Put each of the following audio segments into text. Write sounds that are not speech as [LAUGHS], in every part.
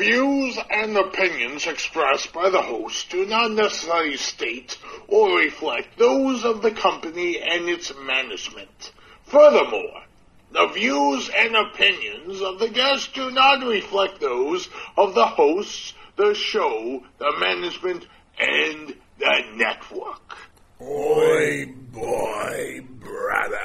views and opinions expressed by the host do not necessarily state or reflect those of the company and its management. Furthermore, the views and opinions of the guests do not reflect those of the hosts, the show, the management, and the network. Oi, boy, brother.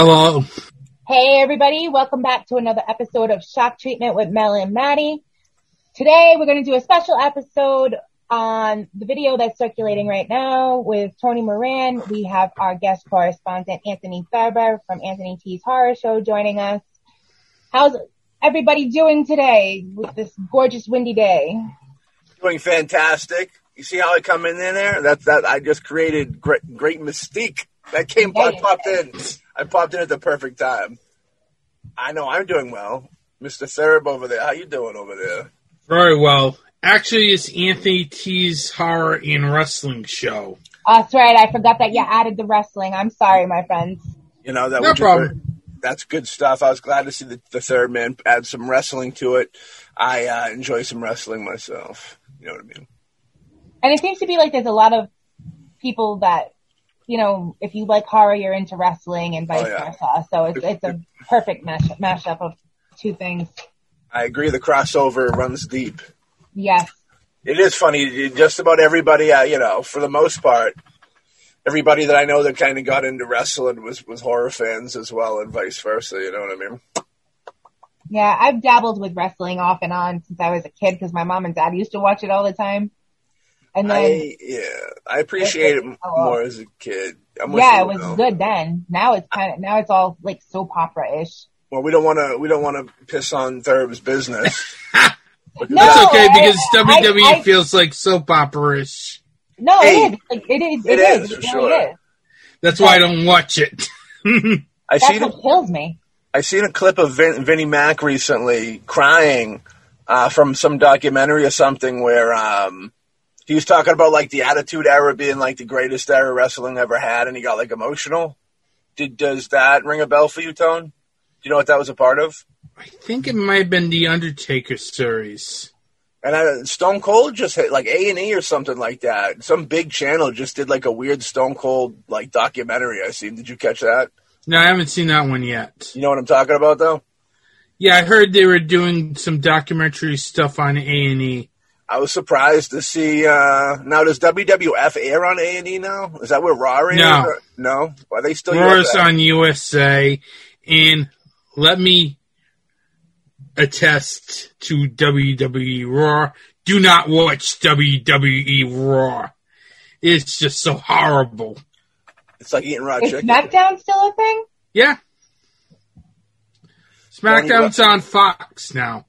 Hello. Hey everybody, welcome back to another episode of Shock Treatment with Mel and Maddie. Today we're going to do a special episode on the video that's circulating right now with Tony Moran. We have our guest correspondent Anthony Thurber from Anthony T's Horror Show joining us. How's everybody doing today with this gorgeous windy day? Doing fantastic. You see how I come in there? That's that. I just created great, great mystique. That came, I popped in. I popped in at the perfect time. I know I'm doing well, Mister Serb over there. How you doing over there? Very well. Actually, it's Anthony T's Horror and Wrestling Show. Oh, that's right, I forgot that you added the wrestling. I'm sorry, my friends. You know that No was problem. That's good stuff. I was glad to see the, the third man add some wrestling to it. I uh, enjoy some wrestling myself. You know what I mean? And it seems to be like there's a lot of people that, you know, if you like horror, you're into wrestling and vice Oh, yeah. versa. So it's it's a perfect mash mashup of two things. I agree. The crossover runs deep. Yes. It is funny. Just about everybody, uh, you know, for the most part, everybody that I know that kind of got into wrestling was was horror fans as well, and vice versa. You know what I mean? Yeah, I've dabbled with wrestling off and on since I was a kid because my mom and dad used to watch it all the time. And then, I yeah, I appreciate it Oh, more as a kid. I'm yeah, it was though. good then. Now it's kind of, now it's all like soap opera ish. Well, we don't want to we don't want to piss on Thurb's business. [LAUGHS] [LAUGHS] No, That's okay I- because I- WWE I- feels like soap opera-ish. No, Hey, it is. Like, it is. it It, is, is. for It sure. is. That's why I don't watch it. [LAUGHS] I That's seen what kills me. I seen a clip of Vin, Vinnie Mac recently crying uh, from some documentary or something where um, he was talking about like the Attitude Era being like the greatest era wrestling ever had, and he got like emotional. Did does that ring a bell for you, Tone? Do you know what that was a part of? I think it might have been the Undertaker series. And I, Stone Cold just hit like A and E or something like that. Some big channel just did like a weird Stone Cold like documentary. I seen. Did you catch that? No, I haven't seen that one yet. You know what I'm talking about though. Yeah, I heard they were doing some documentary stuff on A and E. I was surprised to see. Uh, now, does WWF air on A and E now? Is that where Raw airs? No. Or- no. Are they still? Raw's USA? on USA, and let me attest to WWE Raw. Do not watch WWE Raw. It's just so horrible. It's like eating raw Is chicken. SmackDown still a thing? Yeah. SmackDown's on Fox now.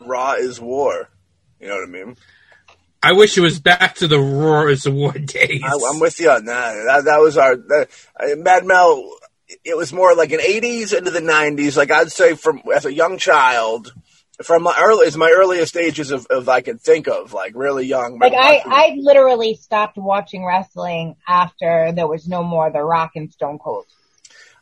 Raw is war. You know what I mean? I wish it was back to the Raw as the War days. I, I'm with you on that. That, that was our that, uh, Mad Mel. It was more like an '80s into the '90s. Like I'd say, from as a young child, from my early, is my earliest ages of, of I could think of, like really young. Like I, I literally stopped watching wrestling after there was no more The Rock and Stone Cold.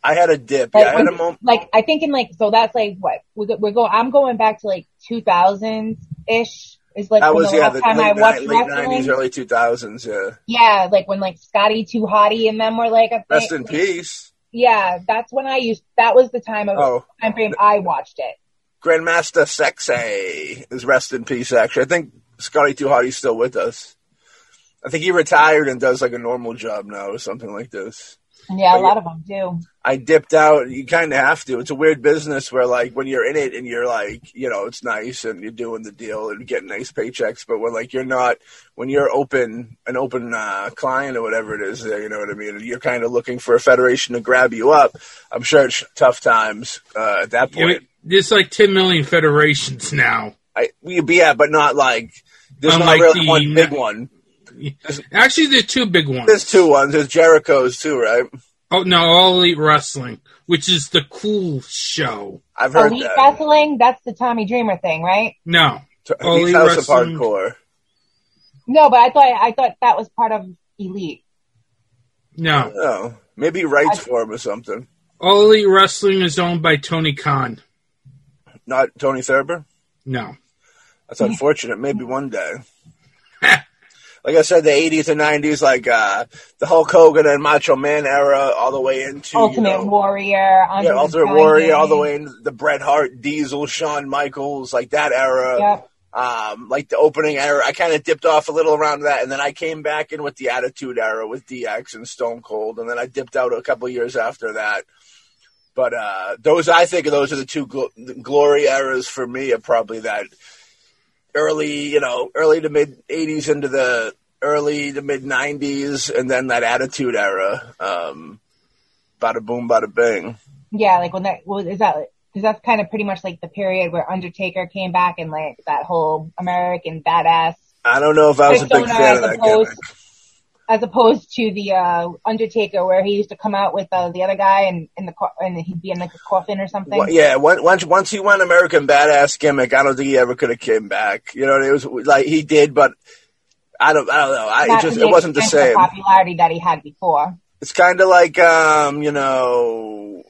I had a dip. Like, Yeah, I had a moment. like I think in like so that's like what we go, we're go I'm going back to like 2000s ish is like That was the yeah, the time I watched late. '90s, early 2000s. Yeah. Yeah, like when like Scotty Too Hottie and them were like a thing. Rest in peace. Yeah, that's when I used. That was the time of Oh. time frame I watched it. Grandmaster Sexay is rest in peace. Actually, I think Scotty Too Hotty's still with us. I think he retired and does like a normal job now or something like this. Yeah, But a lot of them do. I dipped out. You kind of have to. It's a weird business where, like, when you're in it and you're like, you know, it's nice and you're doing the deal and getting nice paychecks. But when, like, you're not, when you're open, an open uh, client or whatever it is, there, you know what I mean? You're kind of looking for a federation to grab you up. I'm sure it's tough times uh, at that I mean, point. There's like 10 million federations now. I, we be yeah, but not like, there's Unlike not really the- one big one. Actually, there's two big ones. There's two ones. There's Jericho's too, right? Oh no, All Elite Wrestling, which is the cool show. I've heard Elite that. Wrestling, that's the Tommy Dreamer thing, right? No, T- Elite He's House Wrestling. of Hardcore. No, but I thought I thought that was part of Elite. no. Oh, maybe he writes I- for him or something. All Elite Wrestling is owned by Tony Khan. Not Tony Thurber. No. That's unfortunate. Maybe one day. [LAUGHS] Like I said, the 80s and 90s, like uh, the Hulk Hogan and Macho Man era, all the way into you Ultimate know, Warrior, Andre yeah, Ultimate. Warrior, all the way into the Bret Hart, Diesel, Shawn Michaels, like that era. Yep. Um, like the opening era, I kind of dipped off a little around that, and then I came back in with the Attitude era with DX and Stone Cold, and then I dipped out a couple years after that. But uh, those, I think, those are the two gl- glory eras for me. Are probably that early, you know, early to mid '80s into the early to mid '90s, and then that Attitude era. Um, bada boom, bada bing. Yeah, like when that well, is that because that's kind of pretty much like the period where Undertaker came back and like that whole American badass, I don't know if I was a big fan of that opposed- gimmick. As opposed to the uh Undertaker where he used to come out with uh, the other guy and in the co- and he'd be in like a coffin or something. Well, yeah, once once he went American Badass gimmick, I don't think he ever could have came back. You know, it was like he did, but I don't, I don't know. I it just it wasn't the same. popularity that he had before. It's kind of like um, you know,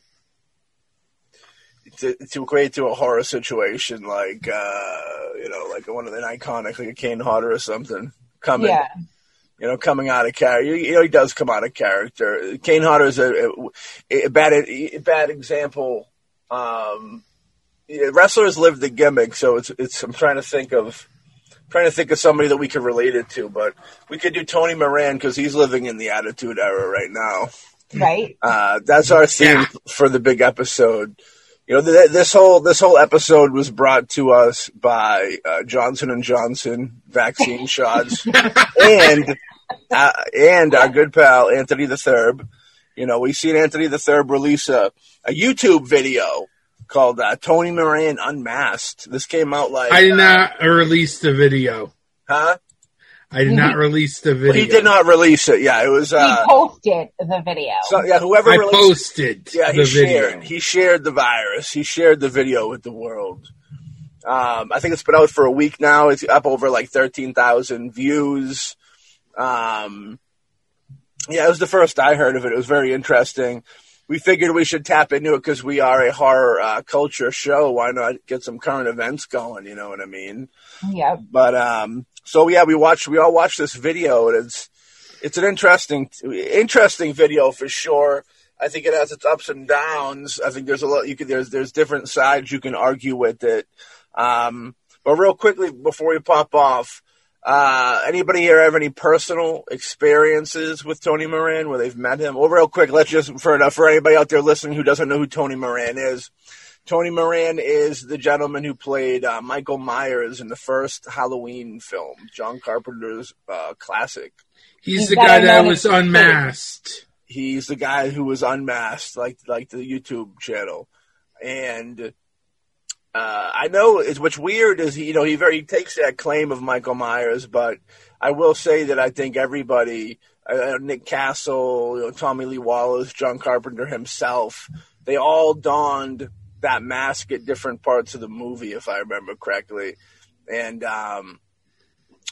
to, to equate to a horror situation, like uh, you know, like one of the iconic, like a Kane Hodder or something coming. Yeah, you know, coming out of character. You know, he does come out of character. Kane Hodder is a, a, a bad a bad example. Um, wrestlers live the gimmick, so it's it's. I'm trying to think of trying to think of somebody that we could relate it to, but we could do Tony Moran because he's living in the Attitude Era right now. right. Uh, that's our theme Yeah. for the big episode. You know, th- this whole this whole episode was brought to us by uh, Johnson and Johnson vaccine shots, [LAUGHS] and uh, and our good pal Anthony the Third. You know, we've seen Anthony the Third release a, a YouTube video called uh, Tony Moran Unmasked. This came out like I did not release the video. huh? I did not release the video. He did not release it. Yeah, it was. he Uh, posted the video. so, yeah, whoever I released posted Yeah, the he video. shared. He shared the virus. He shared the video with the world. Um, I think it's been out for a week now. It's up over like thirteen thousand views. Um, yeah, it was the first I heard of it. It was very interesting. We figured we should tap into it because we are a horror uh, culture show. Why not get some current events going? You know what I mean? yeah, But um, so yeah, we watched. We all watched this video, and it's it's an interesting interesting video for sure. I think it has its ups and downs. I think there's a lot you could there's there's different sides you can argue with it. Um, but real quickly before we pop off, uh, anybody here have any personal experiences with Tony Moran where they've met him? Well, real quick, let's just for for anybody out there listening who doesn't know who Tony Moran is. Tony Moran is the gentleman who played uh, Michael Myers in the first Halloween film, John Carpenter's uh, classic. He's He's the guy that known was unmasked. He's the guy who was unmasked, like like the YouTube channel, and uh, I know it's what's weird is he, you know he very he takes that claim of Michael Myers, but I will say that I think everybody, uh, Nick Castle, you know, Tommy Lee Wallace, John Carpenter himself, they all donned that mask at different parts of the movie, if I remember correctly, and um,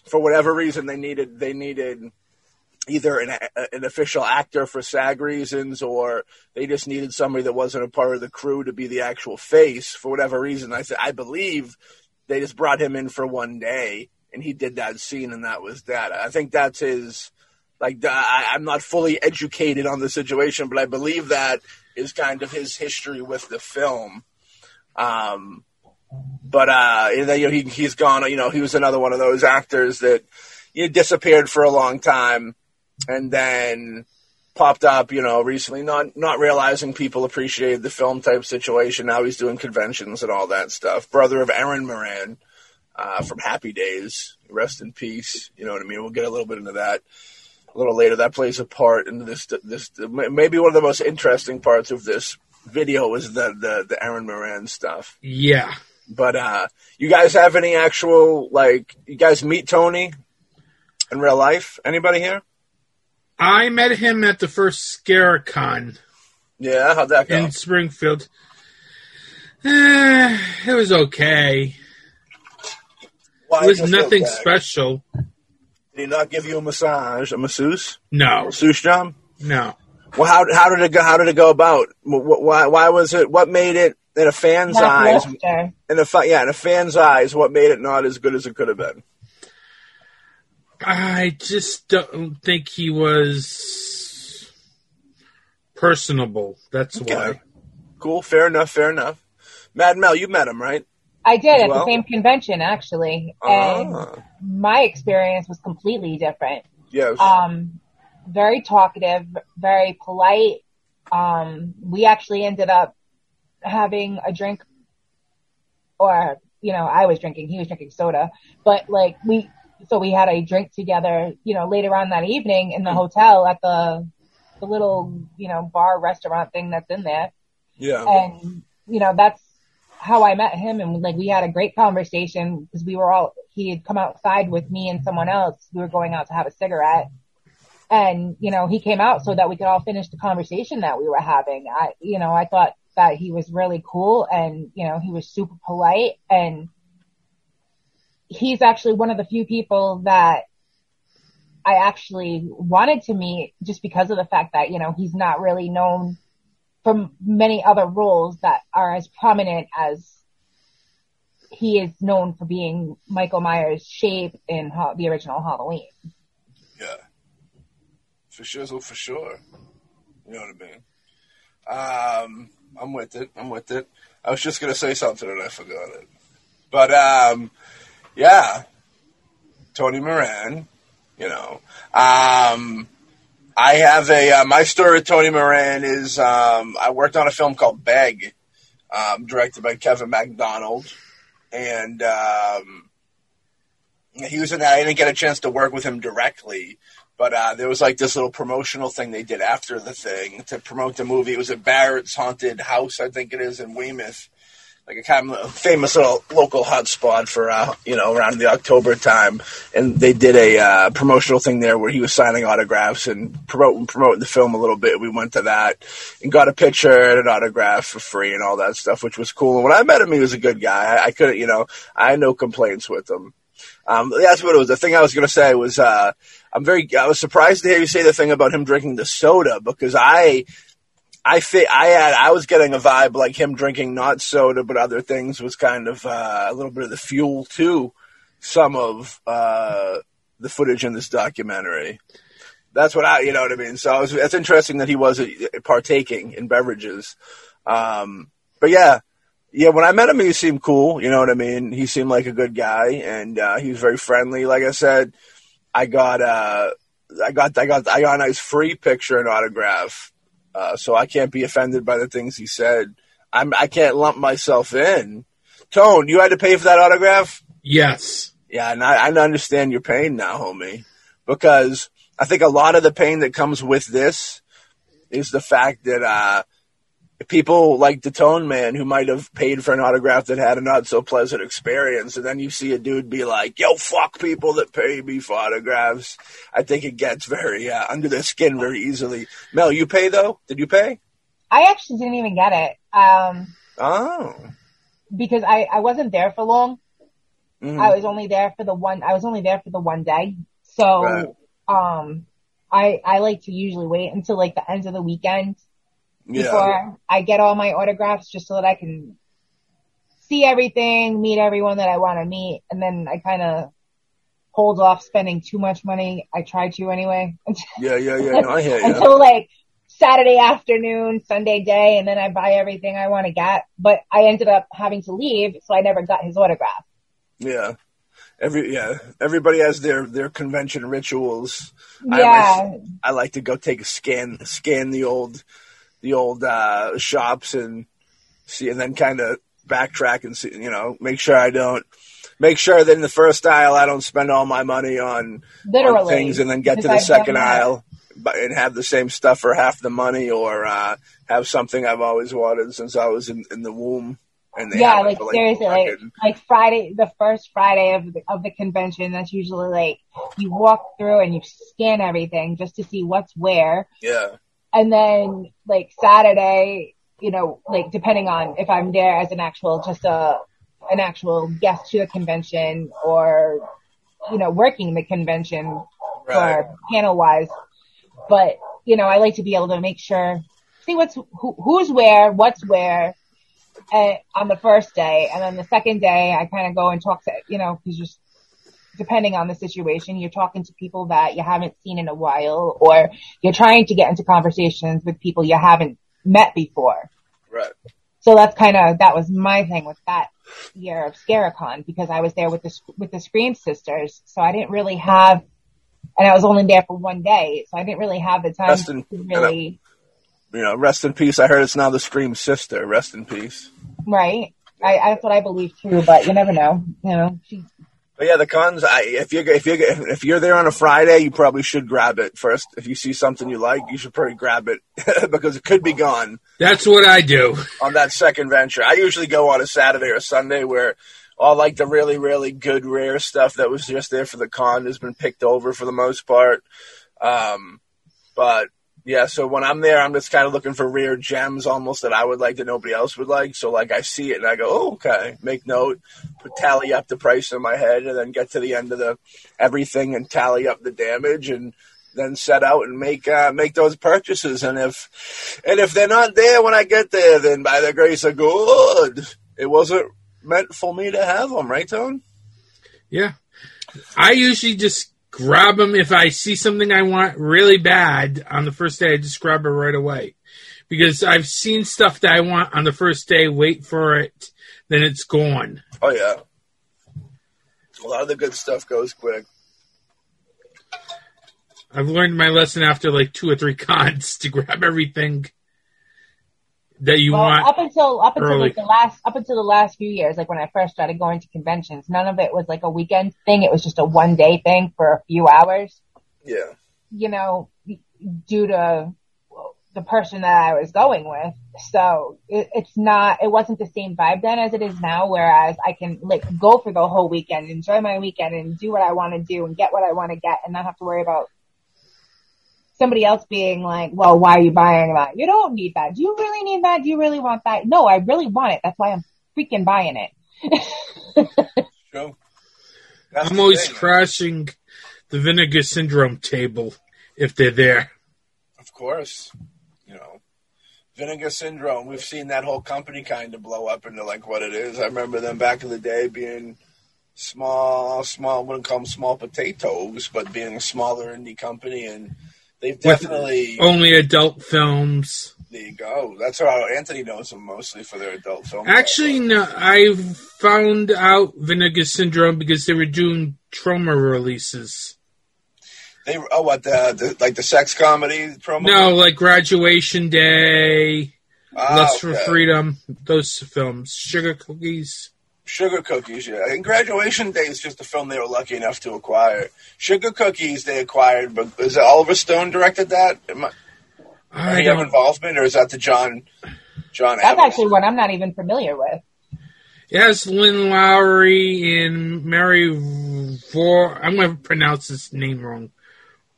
for whatever reason they needed they needed either an, an official actor for SAG reasons or they just needed somebody that wasn't a part of the crew to be the actual face for whatever reason. I said, I believe they just brought him in for one day and he did that scene and that was that. I think that's his, like, I, I'm not fully educated on the situation, but I believe that is kind of his history with the film. Um, but uh, you know, he he's gone. You know, he was another one of those actors that you know, disappeared for a long time, and then popped up. You know, recently, not not realizing people appreciated the film type situation. Now he's doing conventions and all that stuff. Brother of Erin Moran uh, from Happy Days. Rest in peace. You know what I mean? We'll get a little bit into that a little later. That plays a part in this. This maybe one of the most interesting parts of this video is the the, the Erin Moran stuff. Yeah. But uh, you guys have any actual like? You guys meet Tony in real life? Anybody here? I met him at the first ScareCon Yeah, how'd that go? in Springfield. Eh, [SIGHS] it was okay. Why It was nothing okay? special. Did he not give you a massage, a masseuse, No, masseuse job? no. Well, how how did it go? How did it go about? Wh- wh- Why why was it? What made it in a fan's eyes? Lackluster. In a yeah, in a fan's eyes, what made it not as good as it could have been? I just don't think he was personable. That's why. Cool, fair enough, fair enough. Mad Mel, you met him, right? I did at Well- the same convention actually, and Ah, my experience was completely different. yes. Um, very talkative, very polite. Um, we actually ended up having a drink, or you know, I was drinking, he was drinking soda, but like we, so we had a drink together. You know, later on that evening in the hmm. hotel at the the little you know bar restaurant thing that's in there. yeah. and you know that's how I met him and like we had a great conversation because we were all he had come outside with me and someone else we were going out to have a cigarette and you know he came out so that we could all finish the conversation that we were having I you know I thought that he was really cool and you know he was super polite and he's actually one of the few people that I actually wanted to meet just because of the fact that you know he's not really known from many other roles that are as prominent as he is known for being Michael Myers' shape in the original Halloween. Yeah. For shizzle, for sure. You know what I mean? Um, I'm with it. I'm with it. I was just gonna say something and I forgot it. But um, yeah, Tony Moran. You know, um, I have a uh, my story with Tony Moran is um, I worked on a film called Beg, um, directed by Kevin MacDonald, and um, he was in that. I didn't get a chance to work with him directly, but uh, there was like this little promotional thing they did after the thing to promote the movie. It was at Barrett's Haunted House, I think it is in Weymouth, like a kind of famous little local hotspot for uh, you know around the October time. And they did a uh, promotional thing there where he was signing autographs and promoting promoting the film a little bit. We went to that and got a picture and an autograph for free and all that stuff, which was cool. And when I met him, he was a good guy. I, I couldn't, you know, I had no complaints with him. Um, that's what it was. The thing I was going to say was, uh, I'm very, I was surprised to hear you say the thing about him drinking the soda because I, I fit, I had, I was getting a vibe like him drinking not soda but other things was kind of uh, a little bit of the fuel to some of uh, the footage in this documentary. That's what I, you know what I mean. So it was, it's interesting that he was uh, partaking in beverages. Um, but yeah, yeah, when I met him, he seemed cool. You know what I mean? He seemed like a good guy, and uh, he was very friendly. Like I said, I got, uh, I got, I got, I got a nice free picture and autograph. Uh, so I can't be offended by the things he said. I'm, I can't lump myself in. Tone, you had to pay for that autograph. Yes. Yeah, and I, I understand your pain now, homie, because I think a lot of the pain that comes with this is the fact that uh, people like the Tone Man who might have paid for an autograph that had a not so pleasant experience, and then you see a dude be like, "Yo, fuck people that pay me for autographs." I think it gets very uh, under their skin very easily. Mel, you pay though? Did you pay? I actually didn't even get it um, Oh, because I, I wasn't there for long. Mhm. I was only there for the one. I was only there for the one day. So, Right. um, I I like to usually wait until like the end of the weekend yeah, before I get all my autographs, just so that I can see everything, meet everyone that I want to meet, and then I kind of hold off spending too much money. I try to anyway yeah, yeah, yeah. [LAUGHS] No, I hear you. until like Saturday afternoon, Sunday day, and then I buy everything I want to get. But I ended up having to leave, so I never got his autograph. Yeah. Every yeah, everybody has their their convention rituals. I, Yeah, mys- I like to go take a scan scan the old the old uh shops and see and then kind of backtrack and see, you know, make sure I don't make sure that in the first aisle I don't spend all my money on, on literally. things and then get to the I've second aisle and have the same stuff for half the money or uh have something I've always wanted since I was in, in the womb. And yeah, like seriously, like, like Friday, the first Friday of the, of the convention, that's usually like you walk through and you scan everything just to see what's where. yeah. And then like Saturday, you know, like depending on if I'm there as an actual, just a, an actual guest to the convention or, you know, working the convention Right. for panel wise. But, you know, I like to be able to make sure, see what's, who, who's where, what's where, uh, on the first day. And then the second day, I kind of go and talk to, you know, cause just depending on the situation, you're talking to people that you haven't seen in a while or you're trying to get into conversations with people you haven't met before. Right. So that's kind of, that was my thing with that year of Scaricon because I was there with the, with the Scream Sisters. So I didn't really have, and I was only there for one day. So I didn't really have the time Rest to in- really, you know, rest in peace. I heard it's now the Scream sister. Rest in peace. right. I, that's what I believe too, but you never know. You know, she, But yeah, the cons. I, if you if you if you're there on a Friday, you probably should grab it first. If you see something you like, you should probably grab it [LAUGHS] because it could be gone That's what I do. on that second venture. I usually go on a Saturday or Sunday where all like the really really good rare stuff that was just there for the con has been picked over for the most part. Um, but yeah, so when I'm there, I'm just kind of looking for rare gems almost that I would like that nobody else would like. So like I see it and I go, oh, okay, make note, put tally up the price in my head, and then get to the end of the everything and tally up the damage and then set out and make uh, make those purchases. And if and if they're not there when I get there, then by the grace of God, it wasn't meant for me to have them, right, Tone? Yeah. I usually just grab them if I see something I want really bad on the first day. I just grab it right away because I've seen stuff that I want on the first day. Wait for it, then it's gone. Oh yeah. A lot of the good stuff goes quick. I've learned my lesson after like two or three [LAUGHS] cons to grab everything that you well, want. up until up until early. like the last up until the last few years, like when I first started going to conventions, none of it was like a weekend thing. It was just a one day thing for a few hours. Yeah. You know, due to the person that I was going with. So it, it's not, it wasn't the same vibe then as it is now. Whereas I can like go for the whole weekend, enjoy my weekend, and do what I want to do and get what I want to get, and not have to worry about somebody else being like, well, why are you buying that? You don't need that. Do you really need that? Do you really want that? No, I really want it. That's why I'm freaking buying it. [LAUGHS] True. That's I'm always thing. crashing the vinegar syndrome table if they're there. Of course. You know. Vinegar syndrome. We've seen that whole company kind of blow up into like what it is. I remember them back in the day being small, small, wouldn't call them small potatoes, but being a smaller indie company and they've definitely Only adult films. there you go. That's how Anthony knows them mostly for their adult films. Actually, no, I found out Vinegar Syndrome because they were doing Troma releases. They oh what the, the like the sex comedy promo? No, like Graduation Day, Ah, Lust for. Freedom, those films. Sugar Cookies. Sugar Cookies, yeah. And Graduation Day is just a film they were lucky enough to acquire. Sugar Cookies they acquired, but is it Oliver Stone directed that? Am I, I he have involvement, or is that the John John? That's Adams? actually one I'm not even familiar with. yes, Lynn Lowry and Mary Vor. I'm going to pronounce this name wrong.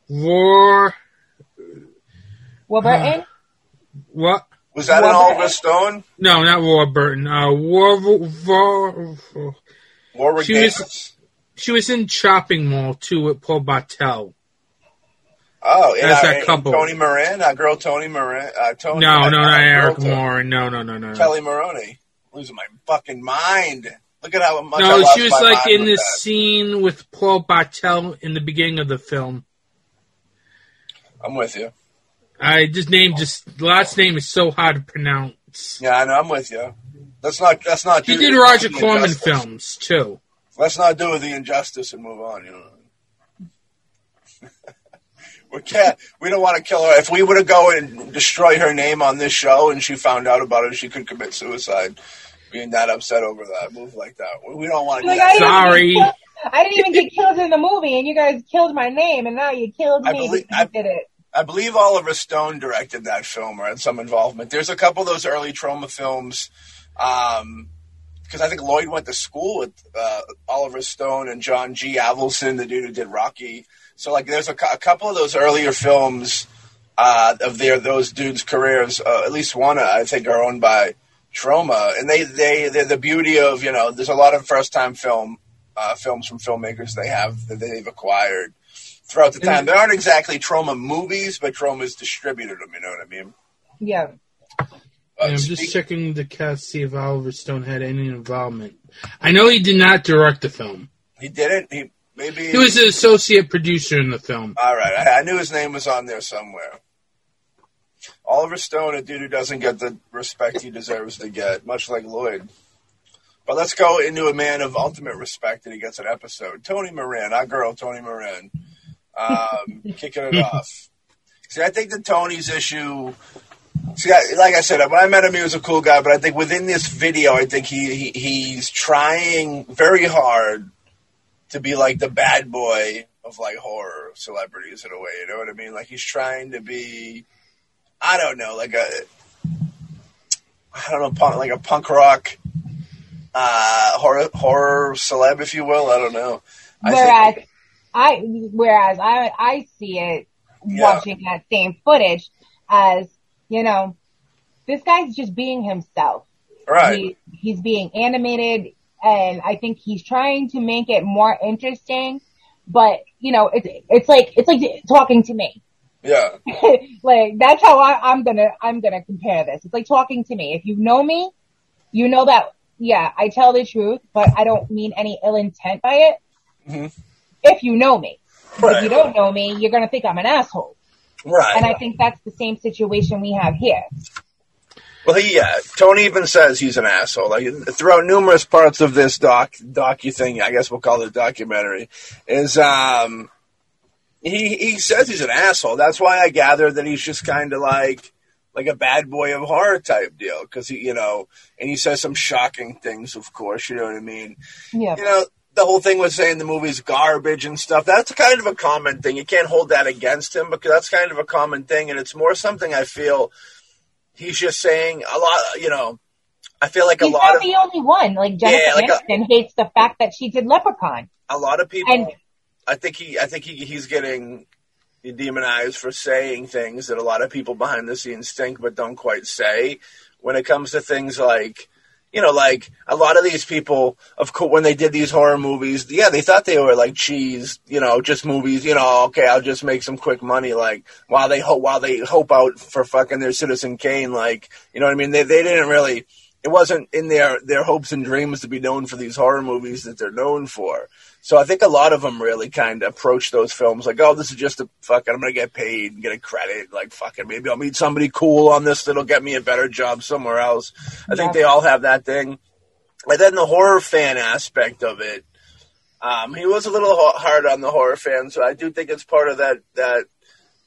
Vor. Warburton? Uh, what? Was that an Oliver Stone? No, not Warburton. Uh, War, War, War. Warwick She was- She was in Chopping Mall too with Paul Bartel. Oh, yeah, That's that couple. Tony Moran, that girl Tony Moran. Uh, Tony, No, no, not Eric Moore. No, no, no, no. Kelly Maroney. Losing my fucking mind. Look at how much I No, she was like in this that. scene with Paul Bartel in the beginning of the film. I'm with you. I just named just the last name is so hard to pronounce. Yeah, I know. I'm with you. Let's not. Let's not. He do- did Roger Corman injustice. films too. Let's not do the injustice and move on. You know. [LAUGHS] we can't. We don't want to kill her. If we were to go and destroy her name on this show, and she found out about it, she could commit suicide. Being that upset over that move like that, we don't want to do Like, that. I didn't even Sorry. I didn't even get killed in the movie, and you guys killed my name, and now you killed I me believe- because you did it. I believe Oliver Stone directed that film or had some involvement. There's a couple of those early Troma films. Um, because I think Lloyd went to school with uh, Oliver Stone and John G. Avildsen, the dude who did Rocky. So like, there's a, a couple of those earlier films uh, of their those dudes' careers. Uh, at least one, I think, are owned by Troma, and they they they're the beauty of you know. There's a lot of first time film uh, films from filmmakers they have that they've acquired throughout the time. They aren't exactly Troma movies, but Troma's distributed them. You know what I mean? Yeah. Uh, I'm speak- just checking the cast to see if Oliver Stone had any involvement. I know he did not direct the film. He didn't. He maybe He was an associate producer in the film. All right, I, I knew his name was on there somewhere. Oliver Stone, a dude who doesn't get the respect he deserves to get, much like Lloyd. But let's go into a man of ultimate respect, and he gets an episode. Tony Moran, our girl, Tony Moran, um, kicking it off. See, I think the Tony's issue. See, I, like I said, when I met him, he was a cool guy. But I think within this video, I think he, he he's trying very hard to be like the bad boy of like horror celebrities in a way. You know what I mean? Like he's trying to be, I don't know, like a, I don't know, punk, like a punk rock uh, horror horror celeb, if you will. I don't know. I Whereas think, I, whereas I, I see it Yeah. watching that same footage as, you know, this guy's just being himself. right, He, he's being animated and I think he's trying to make it more interesting, but you know, it's, it's like, it's like talking to me. yeah, [LAUGHS] like that's how I, I'm gonna I'm gonna compare this. It's like talking to me. If you know me, you know that yeah, I tell the truth, but I don't mean any ill intent by it. Mhm. If you know me, Right. if you don't know me, you're gonna think I'm an asshole. right. And I think that's the same situation we have here. Well, he, yeah, Tony even says he's an asshole. Like throughout numerous parts of this doc docu thing, I guess we'll call it a documentary, is um, he he says he's an asshole. That's why I gather that he's just kind of like like a bad boy of horror type deal because he, you know, and he says some shocking things. Of course, you know what I mean. Yeah. You know. The whole thing was saying the movie's garbage and stuff. That's kind of a common thing. You can't hold that against him because that's kind of a common thing, and it's more something I feel he's just saying a lot. You know, I feel like a lot not of the only one. Like Jennifer Yeah, like a- Aniston hates the fact that she did Leprechaun. a lot of people. And- I think he, I think he, he's getting demonized for saying things that a lot of people behind the scenes think but don't quite say. When it comes to things like, you know, like a lot of these people, of course, when they did these horror movies, yeah, they thought they were like cheese, you know, just movies, you know, okay, I'll just make some quick money, like while they hope, while they hope out for fucking their Citizen Kane, like, you know what I mean? They, they didn't really, it wasn't in their, their hopes and dreams to be known for these horror movies that they're known for. So I think a lot of them really kind of approach those films like, oh, this is just a fucking, I'm going to get paid and get a credit. Like, fucking, maybe I'll meet somebody cool on this that'll get me a better job somewhere else. I think they all have that thing. And then the horror fan aspect of it, um, he was a little hard on the horror fan, so I do think it's part of that, that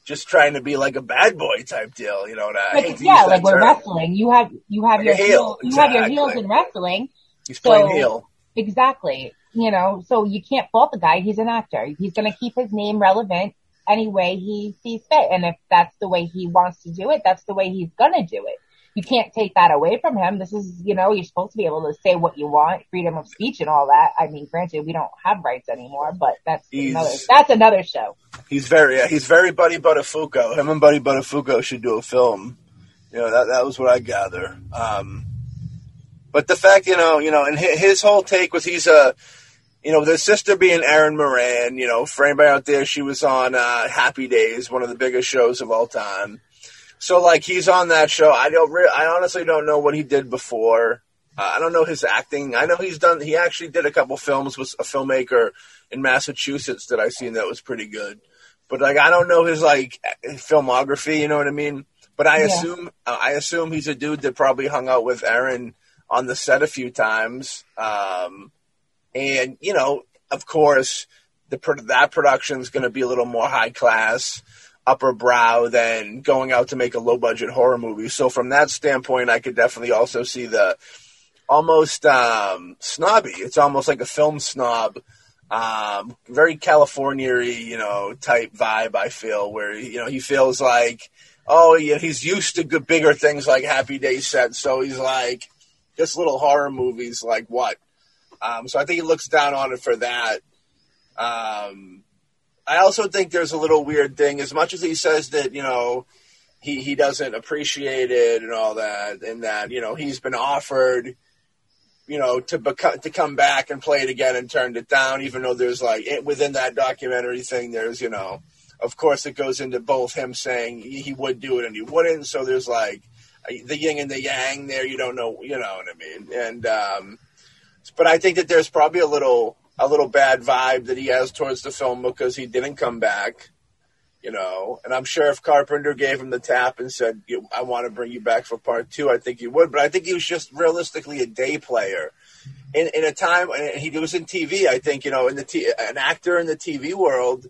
just trying to be like a bad boy type deal, you know, and I Like, yeah, like term. wrestling, you have you have Like your heel, heel, you have your heels in wrestling. He's playing so- heel. Exactly. You know, so you can't fault the guy. He's an actor. He's going to keep his name relevant any way he sees fit. And if that's the way he wants to do it, that's the way he's going to do it. You can't take that away from him. This is, you know, you're supposed to be able to say what you want, freedom of speech and all that. I mean, granted, we don't have rights anymore, but that's He's- another, that's another show. He's very, yeah, he's very Buddy Buttafuoco. Him and Buddy Buttafuoco should do a film. You know, that that was what I gather. Um, but the fact, you know, you know, and his whole take was he's a, you know, the sister being Erin Moran. You know, for anybody out there, she was on uh, Happy Days, one of the biggest shows of all time. So like he's on that show. I don't. Re- I honestly don't know what he did before. Uh, I don't know his acting. I know he's done. He actually did a couple films with a filmmaker in Massachusetts that I seen that was pretty good. but like I don't know his like filmography. You know what I mean? But I Yeah. assume uh, I assume he's a dude that probably hung out with Erin on the set a few times. Um, and you know, of course, the that production's going to be a little more high class, upper brow than going out to make a low budget horror movie. So from that standpoint, I could definitely also see the almost um, snobby. It's almost like a film snob. Um, very California you know, type vibe. I feel where you know he feels like, oh yeah, he's used to good, bigger things like Happy Day set, so he's like, just little horror movies, like what? Um, so I think he looks down on it for that. Um, I also think there's a little weird thing. As much as he says that, you know, he, he doesn't appreciate it and all that, and that, you know, he's been offered, you know, to beco- to come back and play it again and turned it down, even though there's like, it, within that documentary thing, there's, you know, of course it goes into both him saying he would do it and he wouldn't. So there's like the yin and the yang there. You don't know, you know what I mean? And, um, but I think that there's probably a little a little bad vibe that he has towards the film because he didn't come back, you know. And I'm sure if Carpenter gave him the tap and said, "I want to bring you back for part two, I think he would. But I think he was just realistically a day player. In, in a time, and he was in TV. I think you know, in the t- an actor in the TV world,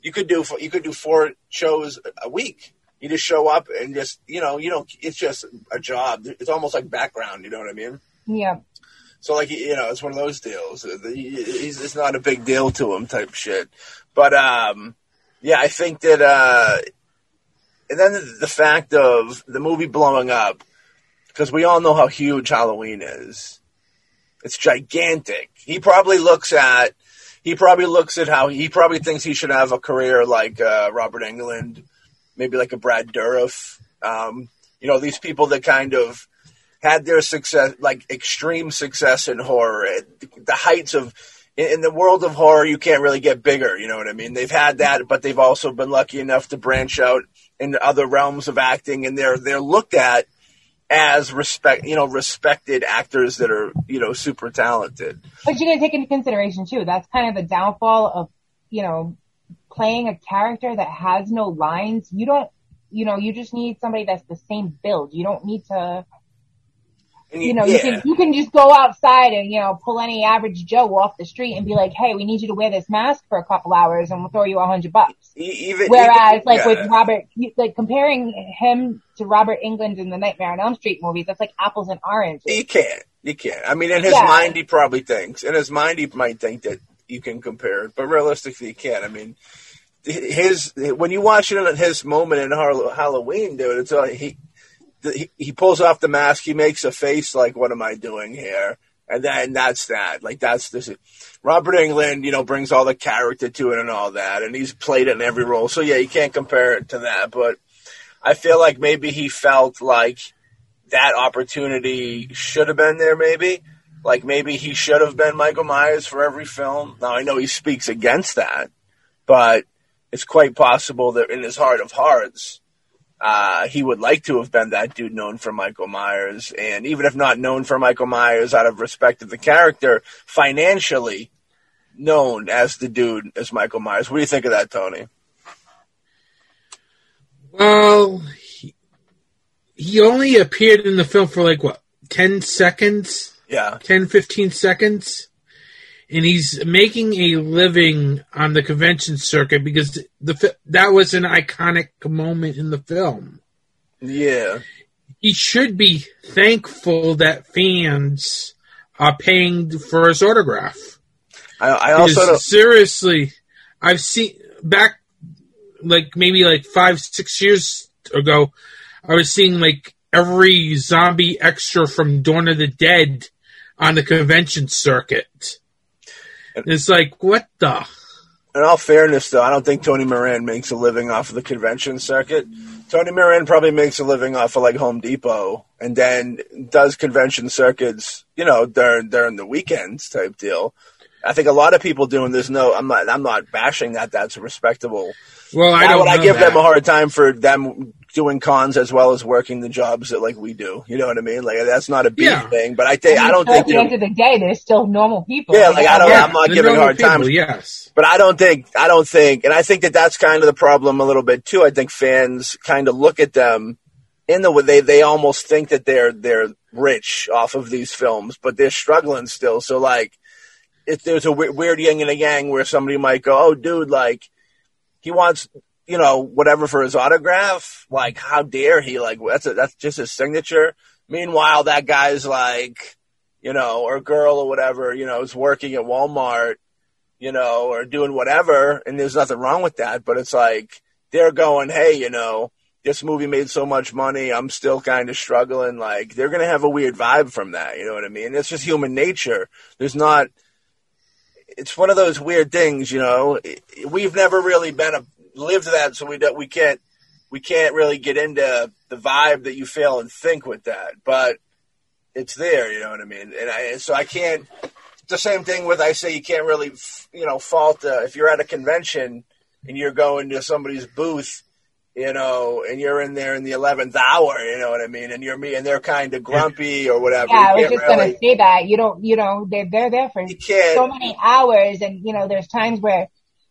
you could do you could do four shows a week. You just show up and just you know, you know, it's just a job. It's almost like background. You know what I mean? Yeah. So like you know, it's one of those deals. He's, it's not a big deal to him, type shit. But um, yeah, I think that. Uh, and then the fact of the movie blowing up, because we all know how huge Halloween is. It's gigantic. He probably looks at. He probably looks at how he probably thinks he should have a career like uh, Robert Englund, maybe like a Brad Dourif. Um, you know, these people that kind of had their success, like extreme success in horror, the heights of. In the world of horror, you can't really get bigger. You know what I mean? They've had that, but they've also been lucky enough to branch out into other realms of acting, and they're they're looked at as respect, you know, respected actors that are you know super talented. But you gotta take into consideration too, that's kind of the downfall of, you know, playing a character that has no lines. You don't, you know, you just need somebody that's the same build. You don't need to, you know, yeah. you can, you can just go outside and, you know, pull any average Joe off the street and be like, hey, we need you to wear this mask for a couple hours and we'll throw you a hundred bucks. Even Whereas, even- like yeah. with Robert, like comparing him to Robert Englund in the Nightmare on Elm Street movies, that's like apples and oranges. You can't. You can't. I mean, in his Yeah. mind, he probably thinks. In his mind, he might think that you can compare it, but realistically, you can't. I mean, his when you watch it in his moment in Halloween, dude, it's all, he, he he pulls off the mask, he makes a face like, "What am I doing here?" And then that's that. Like that's this. Robert Englund, you know, brings all the character to it and all that, and he's played it in every role. So yeah, you can't compare it to that. But I feel like maybe he felt like that opportunity should have been there. Maybe like maybe he should have been Michael Myers for every film. Now I know he speaks against that, but it's quite possible that in his heart of hearts, uh, he would like to have been that dude known for Michael Myers. And even if not known for Michael Myers out of respect of the character, financially known as the dude as Michael Myers. What do you think of that, Tony? Well, he, he only appeared in the film for like what, 10 seconds? Yeah. 10, 15 seconds? And he's making a living on the convention circuit because the that was an iconic moment in the film. Yeah. He should be thankful that fans are paying for his autograph. I, I also don't, seriously, I've seen back like maybe like five, six years ago, I was seeing like every zombie extra from Dawn of the Dead on the convention circuit. It's like, what the? in all fairness, though, I don't think Tony Moran makes a living off of the convention circuit. Tony Moran probably makes a living off of like Home Depot, and then does convention circuits, you know, during during the weekends type deal. I think a lot of people doing this. No, I'm not. I'm not bashing that. That's respectable. Well, I Why don't would I give that. them a hard time for them doing cons as well as working the jobs that like we do. You know what I mean? Like that's not a beef Yeah. thing, but I think I, mean, don't think at think the end of the day, there's still normal people. Yeah, like, I don't- Yeah, I'm not giving hard time. people, Yes. But I don't think I don't think, and I think that that's kind of the problem a little bit too. I think fans kind of look at them in the way they they almost think that they're they're rich off of these films, but they're struggling still. So like, if there's a weird yin and a yang where somebody might go, "Oh, dude, like he wants." You know, whatever for his autograph, like how dare he? Like that's a, that's just his signature. Meanwhile, that guy's like, you know, or girl or whatever, you know, is working at Walmart you know, or doing whatever, and there's nothing wrong with that. But it's like they're going, hey, you know, this movie made so much money, I'm still kind of struggling. Like they're gonna have a weird vibe from that. You know what I mean? It's just human nature. There's not. It's one of those weird things, you know. We've never really been a lived that, so we don't, we can't we can't really get into the vibe that you feel and think with that. But it's there, you know what I mean? And I, so I can't the same thing with I say you can't really you know fault uh, if you're at a convention and you're going to somebody's booth you know and you're in there in the 11th hour you know what I mean and you're me and they're kind of grumpy or whatever Yeah, I was just really, gonna say that. You don't, you know, they're they're there for so many hours, and you know, there's times where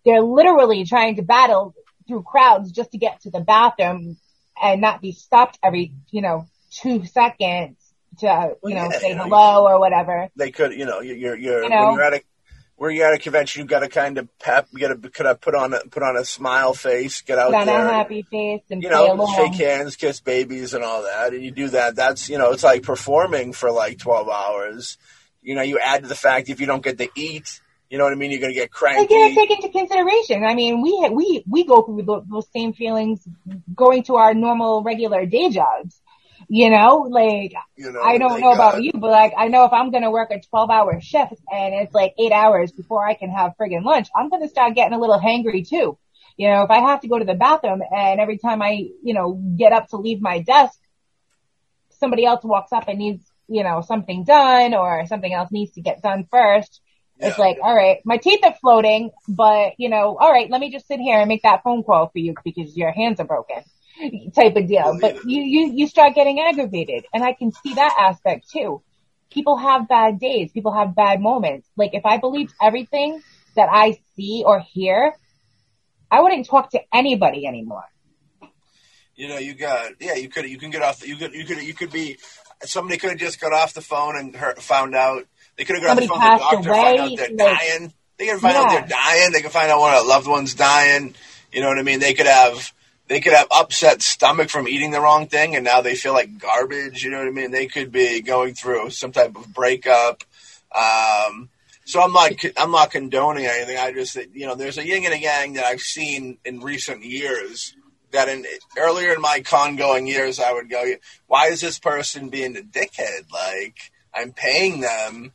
they're literally trying to battle through crowds just to get to the bathroom and not be stopped every, you know, two seconds to, you know, Yeah, say you know, hello or whatever. they could you know you're you're, you're know? when you're at a where you're at a convention, you've got to kind of pep, you got to kind of put on a, put on a smile face, get out there, a happy face and you know, along. shake hands, kiss babies, and all that. And you do that. That's you know, it's like performing for like twelve hours. You know, you add to the fact if you don't get to eat, you know what I mean. You're gonna get Like, cranky. you know, take into consideration. I mean, we ha- we we go through tho- those same feelings going to our normal, regular day jobs. You know, like You know, I don't know about you, but like I know if I'm gonna work a 12 hour shift and it's like eight hours before I can have friggin' lunch, I'm gonna start getting a little hangry too. You know, if I have to go to the bathroom and every time I, you know, get up to leave my desk, somebody else walks up and needs, you know, something done or something else needs to get done first. It's like, all right, my teeth are floating, but you know, all right, let me just sit here and make that phone call for you because your hands are broken type of deal. Oh, but you, you, you start getting aggravated and I can see that aspect too. People have bad days. People have bad moments. Like if I believed everything that I see or hear, I wouldn't talk to anybody anymore. You know, you got yeah. You could you can get off. You could you could you could be. Somebody could have just got off the phone and heard, found out. They could have got the phone the doctor, find out they're like- dying. They can find out they're dying. They can find out one of their loved ones dying. You know what I mean? They could have they could have upset stomach from eating the wrong thing, and now they feel like garbage. You know what I mean? They could be going through some type of breakup. Um, so I'm not I'm not condoning anything. I just you know there's a yin and a yang that I've seen in recent years. That in earlier in my con going years, I would go, why is this person being a dickhead? Like I'm paying them.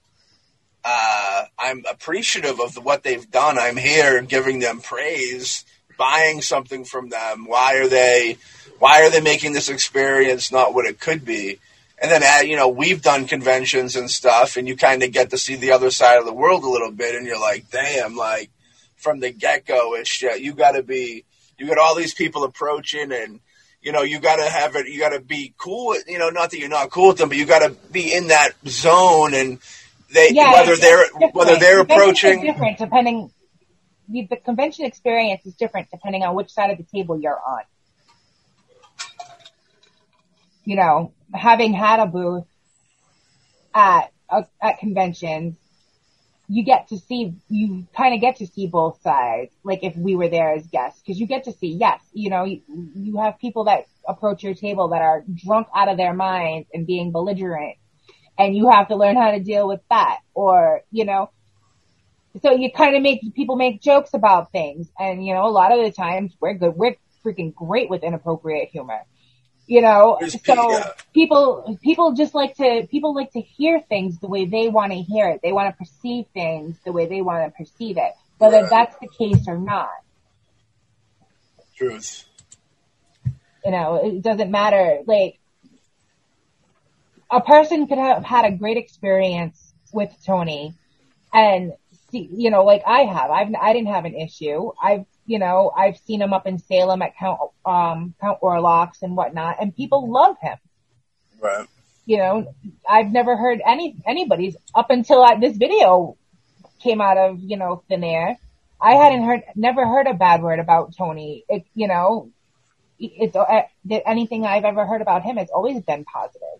Uh, I'm appreciative of what they've done. I'm here giving them praise, buying something from them. Why are they? Why are they making this experience not what it could be? And then, uh, you know, we've done conventions and stuff, and you kind of get to see the other side of the world a little bit, and you're like, damn, like from the get go, it's uh, you got to be, you got all these people approaching, and you know, you got to have it, you got to be cool. You know, not that you're not cool with them, but you got to be in that zone, and they Yeah, whether they're different. whether they're approaching. different depending. The, the convention experience is different depending on which side of the table you're on. You know, having had a booth at uh, at conventions, you get to see you kind of get to see both sides. Like if we were there as guests, because you get to see yes, you know, you, you have people that approach your table that are drunk out of their minds and being belligerent and you have to learn how to deal with that or you know so you kind of make people make jokes about things and you know a lot of the times we're good we're freaking great with inappropriate humor you know There's so people people just like to people like to hear things the way they want to hear it they want to perceive things the way they want to perceive it whether Right. that's the case or not Truth. you know, it doesn't matter. Like, a person could have had a great experience with Tony and see, you know, like I have, I've, I didn't have an issue. I've you know, I've seen him up in Salem at Count, um, Count Orlok's and whatnot, and people love him. Right. You know, I've never heard any, anybody's up until I, this video came out of, you know, thin air. I hadn't heard, never heard a bad word about Tony. It, you know, it's, uh, anything I've ever heard about him has always been positive.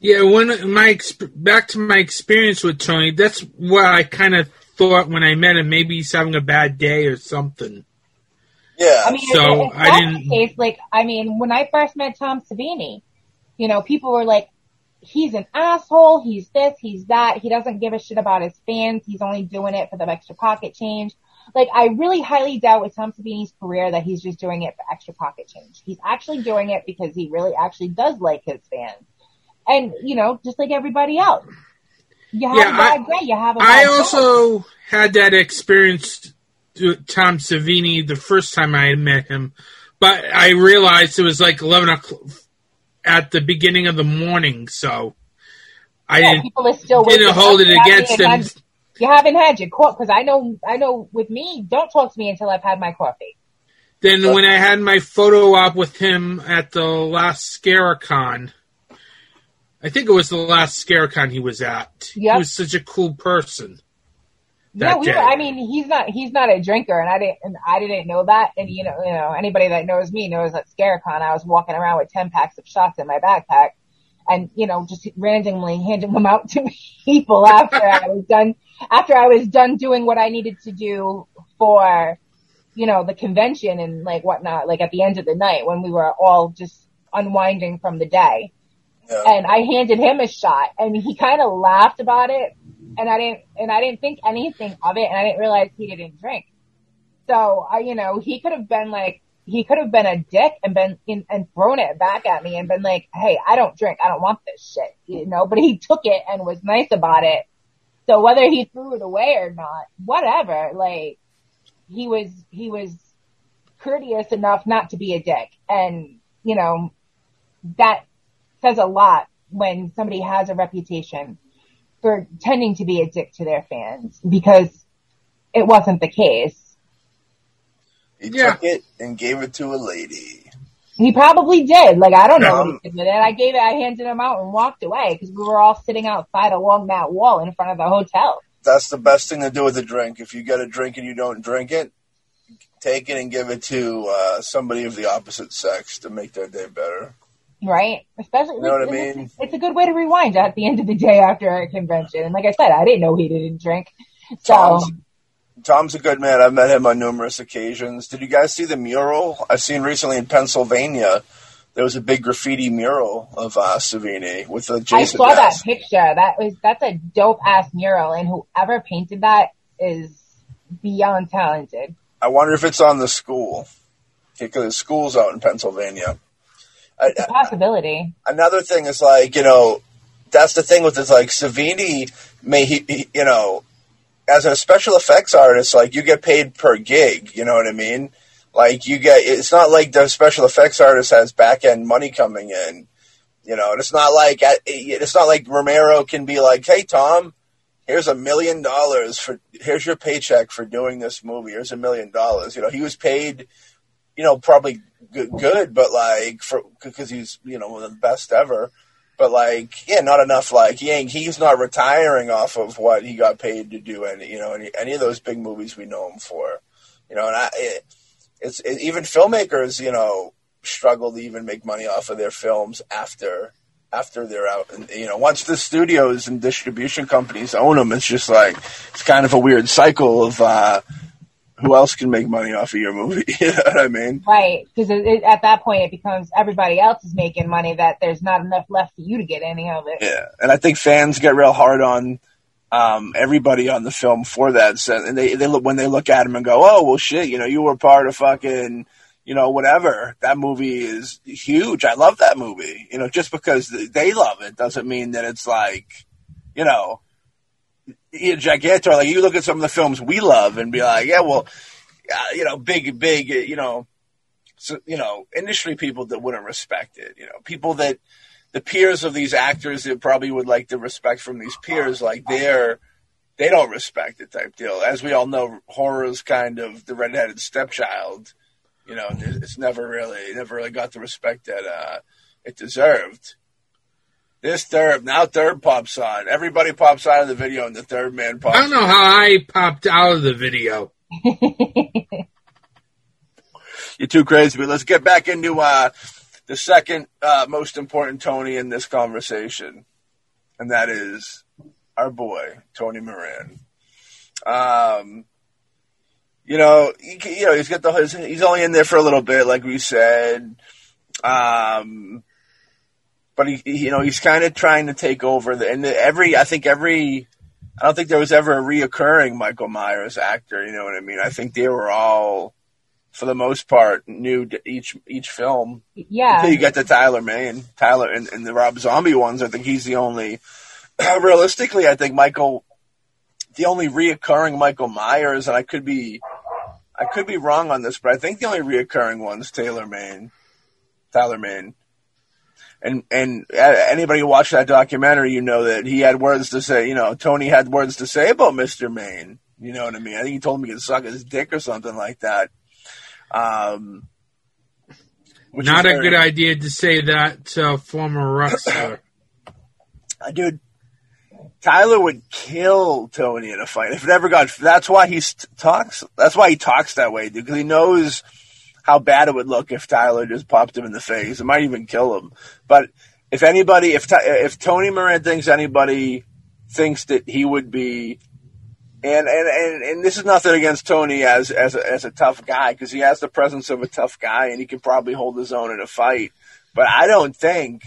Yeah, when my back to my experience with Tony, that's what I kind of thought when I met him. Maybe he's having a bad day or something. Yeah. I mean, So, if, if I didn't- the case, like, I mean, when I first met Tom Savini, you know, people were like, he's an asshole, he's this, he's that, he doesn't give a shit about his fans, he's only doing it for the extra pocket change. Like, I really highly doubt with Tom Savini's career that he's just doing it for extra pocket change. He's actually doing it because he really actually does like his fans. And, you know, just like everybody else. You have Yeah, a bad I- day, you have a I bad day. also had that experience with Tom Savini the first time I met him, but I realized it was like 11 o'clock at the beginning of the morning, so I Yeah, didn't, people are still didn't hold it against him. had- You haven't had your coffee because I know, I know. With me, don't talk to me until I've had my coffee. Then when I had my photo op with him at the last ScareCon, I think it was the last ScareCon he was at. Yep. He was such a cool person. Yeah, we. Were, I mean, he's not. He's not a drinker, and I didn't. And I didn't know that. And you know, you know, anybody that knows me knows that ScareCon I was walking around with ten packs of shots in my backpack, and you know, just randomly handing them out [LAUGHS] to people after I was done. After I was done doing what I needed to do for, you know, the convention and like whatnot. Like at the end of the night when we were all just unwinding from the day. And I handed him a shot and he kind of laughed about it and I didn't, and I didn't think anything of it and I didn't realize he didn't drink. So I, you know, he could have been like, he could have been a dick and been in, and thrown it back at me and been like, Hey, I don't drink. I don't want this shit, you know, but he took it and was nice about it. So whether he threw it away or not, whatever, like he was, he was courteous enough not to be a dick. And, you know, that says a lot when somebody has a reputation for tending to be a dick to their fans because it wasn't the case. He Yeah. took it and gave it to a lady. He probably did. Like I don't know Um, what he did with it. I gave it. I handed him out and walked away because we were all sitting outside along that wall in front of the hotel. That's the best thing to do with a drink. If you get a drink and you don't drink it, take it and give it to uh, somebody of the opposite sex to make their day better. Right? Especially, You know what I it's- mean? It's a good way to rewind at the end of the day after a convention. And like I said, I didn't know he didn't drink. So, Tom's, Tom's a good man. I've met him on numerous occasions. Did you guys see the mural I've seen recently in Pennsylvania? There was a big graffiti mural of uh, Savini with a Jason I saw that picture. That was that's a dope ass mural, and whoever painted that is beyond talented. I wonder if it's on the school because the school's out in Pennsylvania. I, It's a possibility. another thing is like you know that's the thing with this like Savini may he, he you know as a special effects artist like you get paid per gig you know what I mean? Like you get it's not like the special effects artist has back end money coming in you know? And it's not like it's not like Romero can be like hey Tom here's a million dollars for here's your paycheck for doing this movie. Here's a million dollars. You know he was paid you know probably good, good but like for because he's you know one of the best ever. But like yeah not enough like ain't he's not retiring off of what he got paid to do any you know any, any of those big movies we know him for. You know and I it, it's it, even filmmakers you know struggle to even make money off of their films after after they're out. And you know once the studios and distribution companies own them it's just like it's kind of a weird cycle of uh who else can make money off of your movie [LAUGHS] you know what i mean Right, because at that point it becomes everybody else is making money that there's not enough left for you to get any of it. Yeah, and I think fans get real hard on um, everybody on the film for that. So, and they they look when they look at him and go, "Oh, well, shit, you know, you were part of fucking, you know, whatever. That movie is huge. I love that movie. You know, just because they love it doesn't mean that it's like, you know, you know, gigantor. Like you look at some of the films we love and be like, yeah, well, uh, you know, big, big, you know." So, you know, industry people that wouldn't respect it, you know, people that the peers of these actors that probably would like the respect from these peers, like they're they don't respect it type deal. As we all know, horror is kind of the redheaded stepchild. You know, it's never really never really got the respect that uh, it deserved. This third now third pops on. Everybody pops out of the video, and the third man pops. I don't know how I popped out of the video. [LAUGHS] You're too crazy, but let's get back into uh, the second uh, most important Tony in this conversation, and that is our boy Tony Moran. Um, you know, he, you know, he's got the he's only in there for a little bit, like we said. Um, but he, you know, he's kind of trying to take over the and every. I think every. I don't think there was ever a reoccurring Michael Myers actor. You know what I mean? I think they were all for the most part, new to each each film. Yeah. Until you get to Tyler Mane, Tyler, and, and the Rob Zombie ones. I think he's the only. [CLEARS THROAT] realistically, I think Michael, the only reoccurring Michael Myers, and I could be, I could be wrong on this, but I think the only reoccurring one's Taylor Mane, Tyler Mane. And and anybody who watched that documentary, you know that he had words to say. You know, Tony had words to say about Mister Mane. You know what I mean? I think he told him he could suck his dick or something like that. Um, Not a very, good idea to say that to a former wrestler. [COUGHS] Uh, dude, Tyler would kill Tony in a fight if it ever got. That's why he talks. That's why he talks that way, dude, because he knows how bad it would look if Tyler just popped him in the face. It might even kill him. But if anybody, if if Tony Moran thinks anybody thinks that he would be and, and, and, and this is nothing against Tony as, as a, as a tough guy because he has the presence of a tough guy and he can probably hold his own in a fight. But I don't think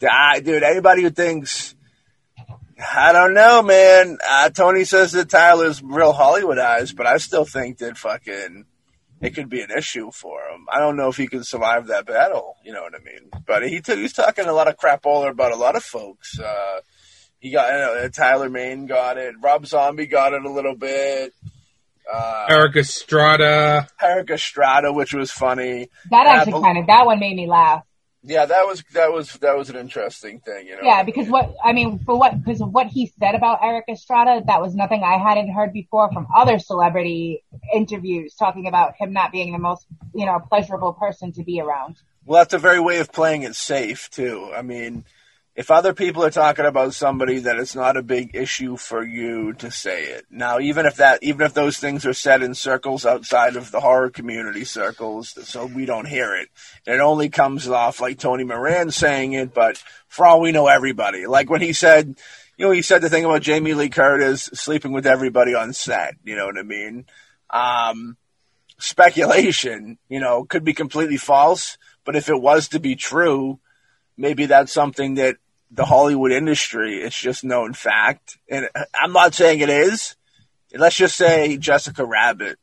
that, dude, anybody who thinks, I don't know, man. Uh, Tony says that Tyler's real Hollywood eyes, but I still think that fucking it could be an issue for him. I don't know if he can survive that battle. You know what I mean? But he t- he's talking a lot of crap all about a lot of folks. Uh, he got uh, Tyler Mane got it. Rob Zombie got it a little bit. Uh, Erik Estrada. Erik Estrada, which was funny. That actually kind of that one made me laugh. Yeah, that was that was that was an interesting thing, you know. Yeah, because what I mean, for what because of what he said about Erik Estrada, that was nothing I hadn't heard before from other celebrity interviews talking about him not being the most you know pleasurable person to be around. Well, that's a very way of playing it safe too. I mean, if other people are talking about somebody that it's not a big issue for you to say it. Now, even if that, even if those things are said in circles outside of the horror community circles, so we don't hear it, it only comes off like Tony Moran saying it, but for all we know, everybody. Like when he said, you know, he said the thing about Jamie Lee Curtis sleeping with everybody on set, you know what I mean? Um, speculation, you know, could be completely false, but if it was to be true, maybe that's something that the Hollywood industry, it's just known fact. And I'm not saying it is. Let's just say Jessica Rabbit,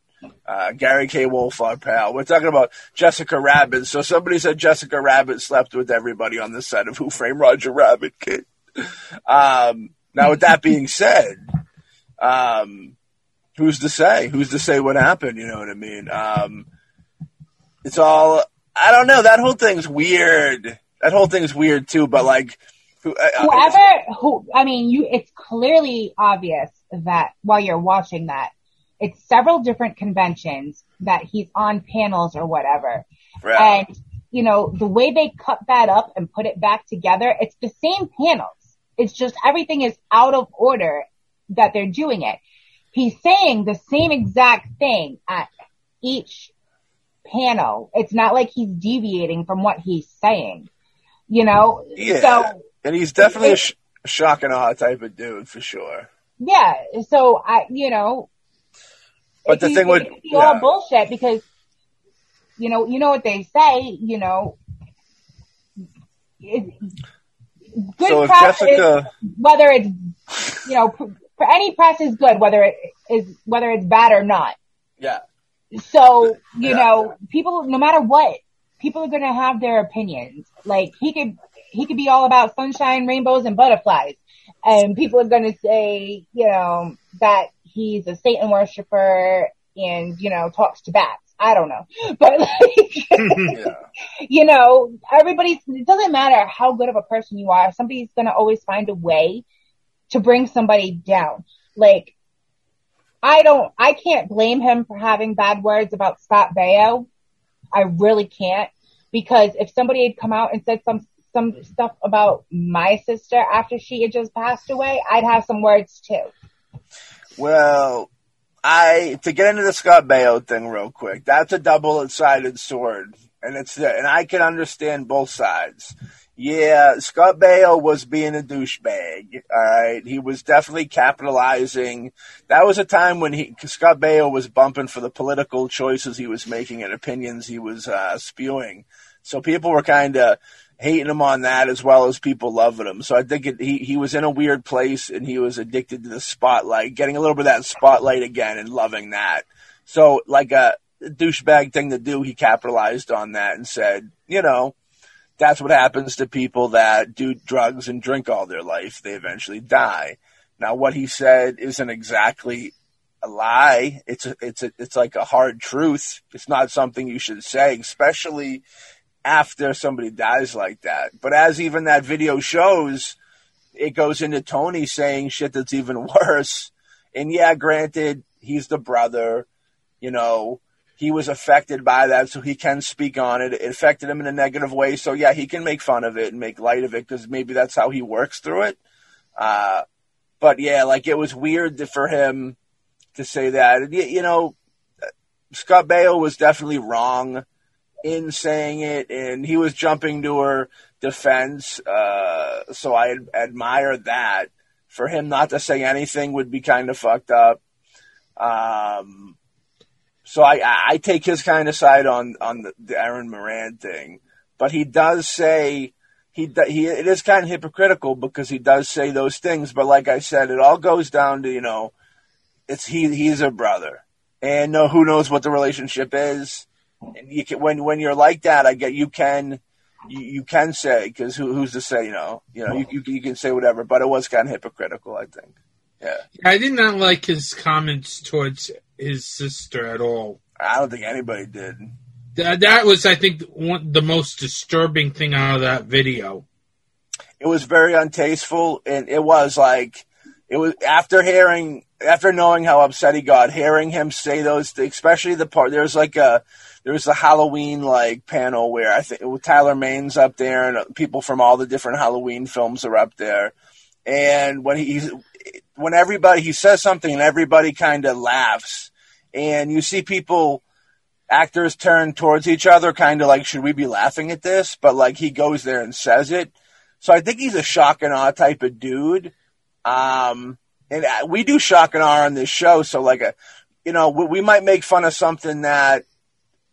uh, Gary K. Wolf, our pal. We're talking about Jessica Rabbit. So somebody said Jessica Rabbit slept with everybody on the set of Who Framed Roger Rabbit, kid. Um, now, with that being said, um, who's to say? Who's to say what happened? You know what I mean? Um, it's all, I don't know. That whole thing's weird. That whole thing's weird too, but like, who, I, Whoever, who, I mean, you, it's clearly obvious that while you're watching that, it's several different conventions that he's on panels or whatever. Right. And, you know, the way they cut that up and put it back together, it's the same panels. It's just everything is out of order that they're doing it. He's saying the same exact thing at each panel. It's not like he's deviating from what he's saying, you know? Yeah. So and he's definitely a sh- shock and awe type of dude for sure. Yeah. So I, you know, but the thing would be all yeah. bullshit because, you know, you know what they say, you know, it, good so press Jessica... is, whether it's, you know, for any press is good, whether it is, whether it's bad or not. Yeah. So, you yeah. know, people, no matter what, people are going to have their opinions. Like he could he could be all about sunshine, rainbows, and butterflies. And people are going to say, you know, that he's a Satan worshiper and, you know, talks to bats. I don't know. [LAUGHS] But like, [LAUGHS] yeah. you know, everybody's, it doesn't matter how good of a person you are. Somebody's going to always find a way to bring somebody down. Like, I don't, I can't blame him for having bad words about Scott Baio. I really can't because if somebody had come out and said some some stuff about my sister after she had just passed away, I'd have some words too. Well, I to get into the Scott Baio thing real quick. That's a double-sided sword, and it's and I can understand both sides. Yeah, Scott Baio was being a douchebag. All right, he was definitely capitalizing. That was a time when he Scott Baio was bumping for the political choices he was making and opinions he was uh, spewing. So people were kind of hating him on that as well as people loving him. So I think it, he he was in a weird place and he was addicted to the spotlight, getting a little bit of that spotlight again and loving that. So like a douchebag thing to do, he capitalized on that and said, you know, that's what happens to people that do drugs and drink all their life. They eventually die. Now, what he said isn't exactly a lie. It's a, it's a, it's like a hard truth. It's not something you should say, especially after somebody dies like that. But as even that video shows, it goes into Tony saying shit that's even [LAUGHS] worse. And yeah, granted, he's the brother, you know, he was affected by that, so he can speak on it. It affected him in a negative way, so yeah, he can make fun of it and make light of it because maybe that's how he works through it. Uh, but yeah, like it was weird for him to say that. And, You know, Scott Baio was definitely wrong in saying it, and he was jumping to her defense. Uh, so I admire that. For him not to say anything would be kind of fucked up. Um, so I, I take his kind of side on on the, the Erin Moran thing, but he does say he he it is kind of hypocritical because he does say those things. But like I said, it all goes down to you know, it's he he's a brother, and no, who knows what the relationship is. And you can when when you're like that, I get you can you, you can say because who, who's to say you know you know you, you you can say whatever, but it was kind of hypocritical, I think. Yeah, I did not like his comments towards his sister at all. I don't think anybody did. That, that was, I think, one, the most disturbing thing out of that video. It was very untasteful, and it was like it was after hearing, after knowing how upset he got, hearing him say those, especially the part there's like a there was a Halloween like panel where I think Tyler Mane's up there, and people from all the different Halloween films are up there, and when he when everybody he says something and everybody kind of laughs, and you see people actors turn towards each other, kind of like, should we be laughing at this? But like he goes there and says it. So I think he's a shock and awe type of dude. Um, and we do shock and awe on this show. So like a, you know, we, we might make fun of something that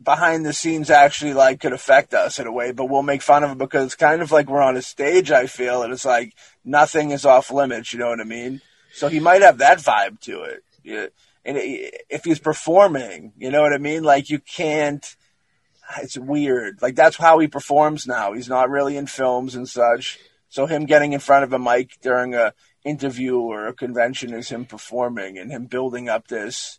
behind the scenes actually like could affect us in a way, but we'll make fun of it because it's kind of like we're on a stage. I feel and it's like nothing is off limits. You know what I mean? So he might have that vibe to it. And if he's performing, you know what I mean? Like you can't, it's weird. Like that's how he performs now. He's not really in films and such. So him getting in front of a mic during a interview or a convention is him performing and him building up this.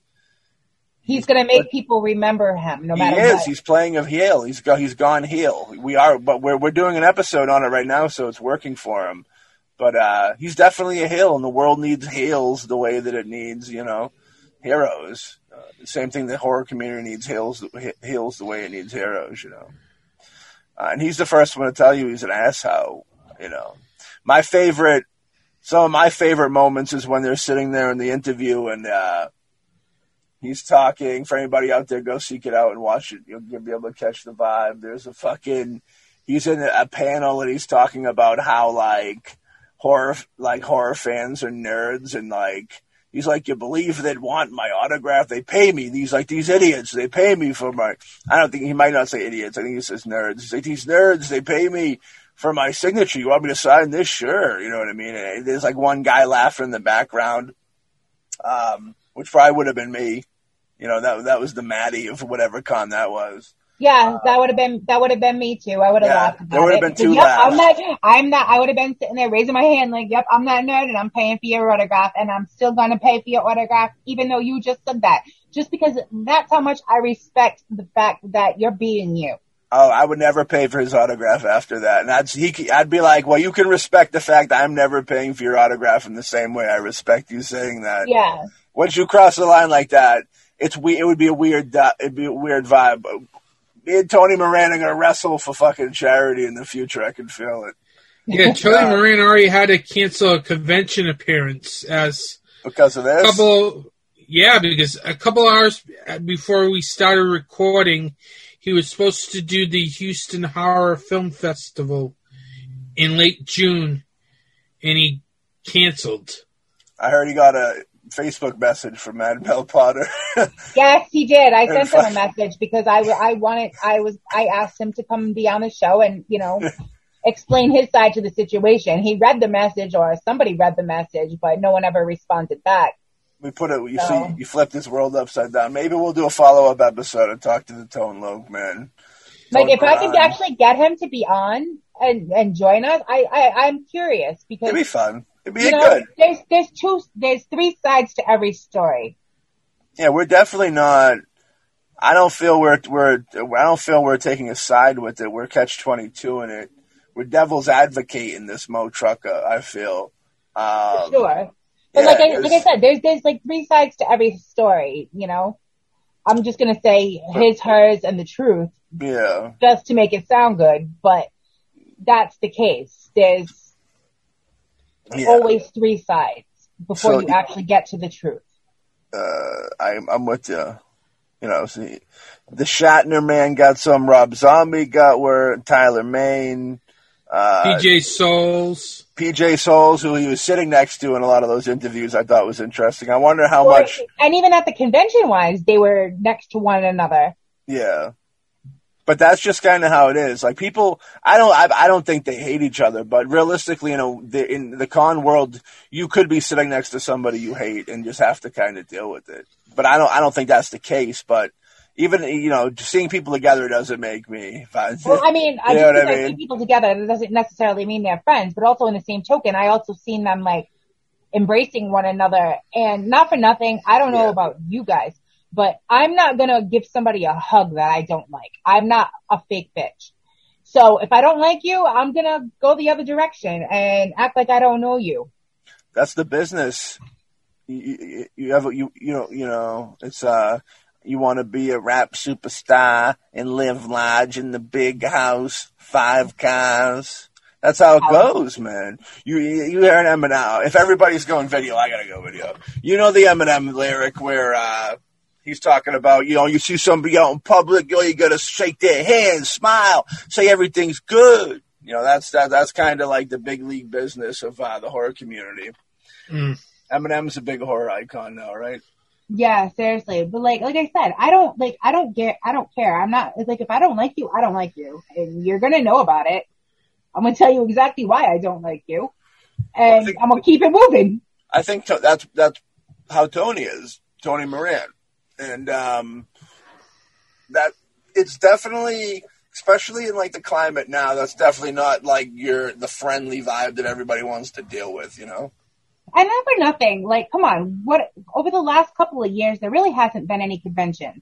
He's going to make people remember him, no matter what. he is. what. He's playing a heel. He's go, he's gone heel. We are, but we're we're doing an episode on it right now, so it's working for him. But uh, he's definitely a heel, and the world needs heels the way that it needs, you know, heroes. Uh, same thing the horror community needs heels, heels the way it needs heroes, you know. Uh, and he's the first one to tell you he's an asshole, you know. My favorite, some of my favorite moments is when they're sitting there in the interview and uh, he's talking. For anybody out there, go seek it out and watch it. You'll, you'll be able to catch the vibe. There's a fucking, he's in a panel and he's talking about how like horror, like horror fans are nerds and like, He's like, you believe they'd want my autograph? They pay me. These like these idiots. They pay me for my. I don't think he might not say idiots. I think he says nerds. He's like these nerds. They pay me for my signature. You want me to sign this? Sure. You know what I mean? And there's like one guy laughing in the background, um, which probably would have been me. You know that that was the Maddie of whatever con that was. Yeah, uh, that would have been that would have been me too. I would have Yeah, laughed. About there would have been two yep, laughs. I'm not. I'm not. I would have been sitting there raising my hand like, "Yep, I'm not nerd, and I'm paying for your autograph, and I'm still gonna pay for your autograph, even though you just said that." Just because that's how much I respect the fact that you're being you. Oh, I would never pay for his autograph after that, and I'd he, I'd be like, well, you can respect the fact I'm never paying for your autograph in the same way I respect you saying that. Yeah. Once you cross the line like that, it's we. It would be a weird. Uh, it'd be a weird vibe. Me and Tony Moran are gonna wrestle for fucking charity in the future. I can feel it Yeah, [LAUGHS] Tony Moran already had to cancel a convention appearance as because of this. couple. Yeah, because a couple hours before we started recording, he was supposed to do the Houston Horror Film Festival in late June, and he canceled. I heard he got a Facebook message from Mad Bell Potter. [LAUGHS] Yes, he did. I sent him a message because I, I wanted, I was, I asked him to come and be on the show and, you know, [LAUGHS] explain his side to the situation. He read the message or somebody read the message, but no one ever responded back. we put it. You So- see, you flipped this world upside down. Maybe we'll do a follow up episode and talk to the Tone Logue man. Like if I could actually get him to be on and, and join us, I, I, I'm curious because, It'd be fun. It'd be you know, good. there's, there's two, there's three sides to every story. Yeah, we're definitely not. I don't feel we're we're. I don't feel we're taking a side with it. We're catch twenty two in it. We're devil's advocate in this Mo Trucka. I feel. Um, Sure. But yeah, like I, like I said, there's there's like three sides to every story. You know, I'm just gonna say his, hers, and the truth Yeah, just to make it sound good. But that's the case. There's yeah. always three sides before So- you actually get to the truth. uh, I'm I'm with you. You know, see, the Shatner man got some. Rob Zombie got where Tyler Mane, uh, PJ Soles. PJ Soles, who he was sitting next to in a lot of those interviews, I thought was interesting. I wonder how Or- much. and even at the convention wise, they were next to one another. Yeah. But that's just kind of how it is. Like people, I don't, I, I don't think they hate each other. But realistically, you know, the, in the con world, you could be sitting next to somebody you hate and just have to kind of deal with it. But I don't, I don't think that's the case. But even you know, seeing people together doesn't make me. Well, I mean, I just I I see mean? people together, that doesn't necessarily mean they're friends. But also in the same token, I also seen them like embracing one another. And not for nothing, I don't know Yeah. about you guys, but I'm not gonna give somebody a hug that I don't like. I'm not a fake bitch. So if I don't like you, I'm gonna go the other direction and act like I don't know you. that's the business. You, you, you have, you, you know, you know, it's, uh, you want to be a rap superstar and live large in the big house, five cars. That's how it goes, man. You, you, you hear an Eminem. If everybody's going video, I gotta go video. You know the Eminem lyric where, uh, he's talking about, you know, you see somebody out in public, you, know, you gotta shake their hand, smile, say everything's good. You know, that's, that, that's kind of like the big league business of, uh, the horror community. Mm. Eminem's a big horror icon now, right? Yeah, seriously. But like, like I said, I don't like, I don't get, I don't care. I'm not, it's like, if I don't like you, I don't like you. And you're gonna know about it. I'm gonna tell you exactly why I don't like you. And think- I'm gonna keep it moving. I think to, that's that's how Tony is, Tony Moran, and um, that it's definitely, especially in like the climate now, that's definitely not like your the friendly vibe that everybody wants to deal with. You know, And not for nothing, like, come on, what, over the last couple of years, there really hasn't been any conventions.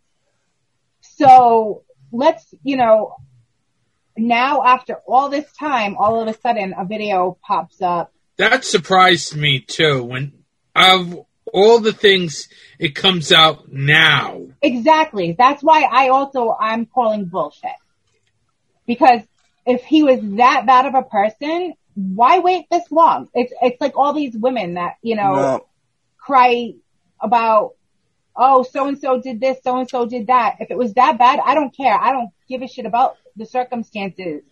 So let's, you know, now after all this time, all of a sudden a video pops up. That surprised me too. When of all the things, it comes out now. Exactly. That's why I also, I'm calling bullshit. Because if he was that bad of a person, why wait this long? It's, it's like all these women that, you know, No. cry about, oh, so and so did this, so and so did that. If it was that bad, I don't care. I don't give a shit about the circumstances.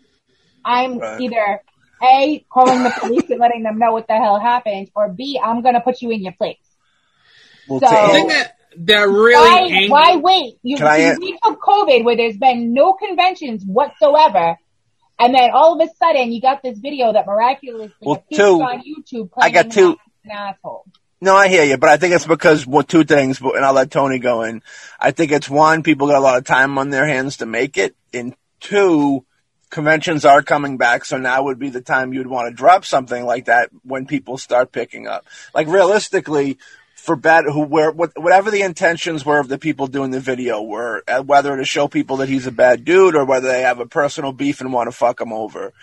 I'm Right. either A, calling the police and letting them know what the hell happened, or B, I'm gonna put you in your place. We'll So- The take- thing that that really why, ang- why wait? You, Can I you week of COVID where there's been no conventions whatsoever, and then all of a sudden you got this video that miraculously Well, appears two- on YouTube. I got two- An asshole. No, I hear you, but I think it's because well, two things, but- and I'll let Tony go in. I think it's one, people got a lot of time on their hands to make it, and two, conventions are coming back, so now would be the time you'd want to drop something like that when people start picking up. Like realistically, for bad who were what- whatever the intentions were of the people doing the video were, uh, whether to show people that he's a bad dude or whether they have a personal beef and want to fuck him over.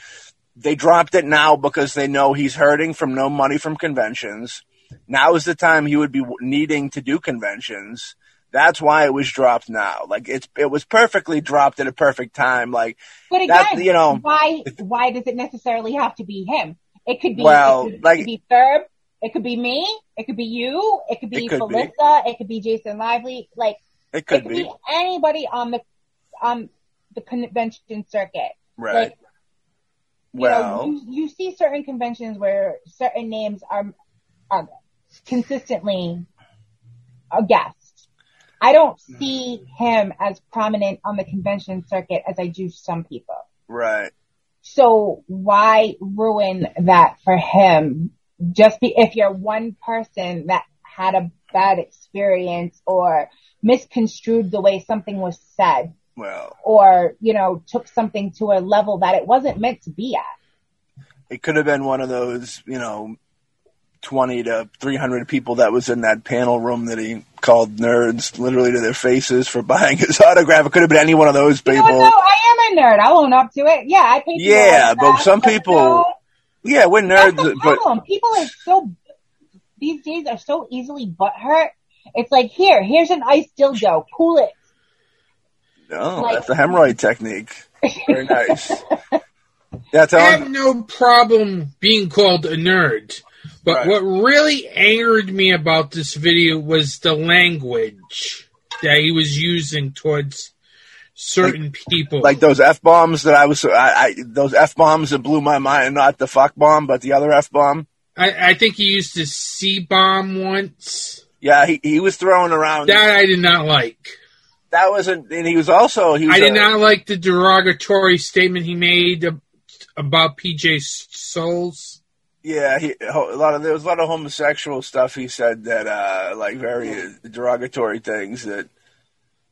They dropped it now because they know he's hurting from no money from conventions. Now is the time he would be needing to do conventions. That's why it was dropped now. Like it's it was perfectly dropped at a perfect time. Like But again, That- you know- why why does it necessarily have to be him? It could be Well, it could, like- it could be Thurb, it could be me, it could be you, it could be It could be. Felissa, it could be Jason Lively, like it it could could be be anybody on the on the convention circuit. right. Like, you well, know, you, you see certain conventions where certain names are are consistently a guest. I don't see him as prominent on the convention circuit as I do some people. right. So why ruin that for him? Just be, if you're one person that had a bad experience or misconstrued the way something was said Well, or, you know, took something to a level that it wasn't meant to be at. it could have been one of those, you know, 20 to 300 people that was in that panel room that he called nerds literally to their faces for [LAUGHS] buying his autograph. It could have been any one of those You know people. I am a nerd. I'll own up to it. Yeah, I people Yeah, but some people- no, Yeah, we're That's nerds, the but problem. People are so these days are so easily butthurt. It's like here, here's an ice dildo. Cool it. no, like- that's the hemorrhoid technique. Very nice. [LAUGHS] Yeah, I have no problem being called a nerd. But Right. what really angered me about this video was the language that he was using towards certain people. Like those f bombs that I was, I, I those f bombs that blew my mind. Not the fuck bomb, but the other f bomb. I, I think he used the C bomb once. Yeah, he he was throwing around. That, That I did not like. That wasn't, and he was also he was. I did a- not like the derogatory statement he made about PJ Soles. Yeah, he, a lot of there was a lot of homosexual stuff he said that uh like very derogatory things that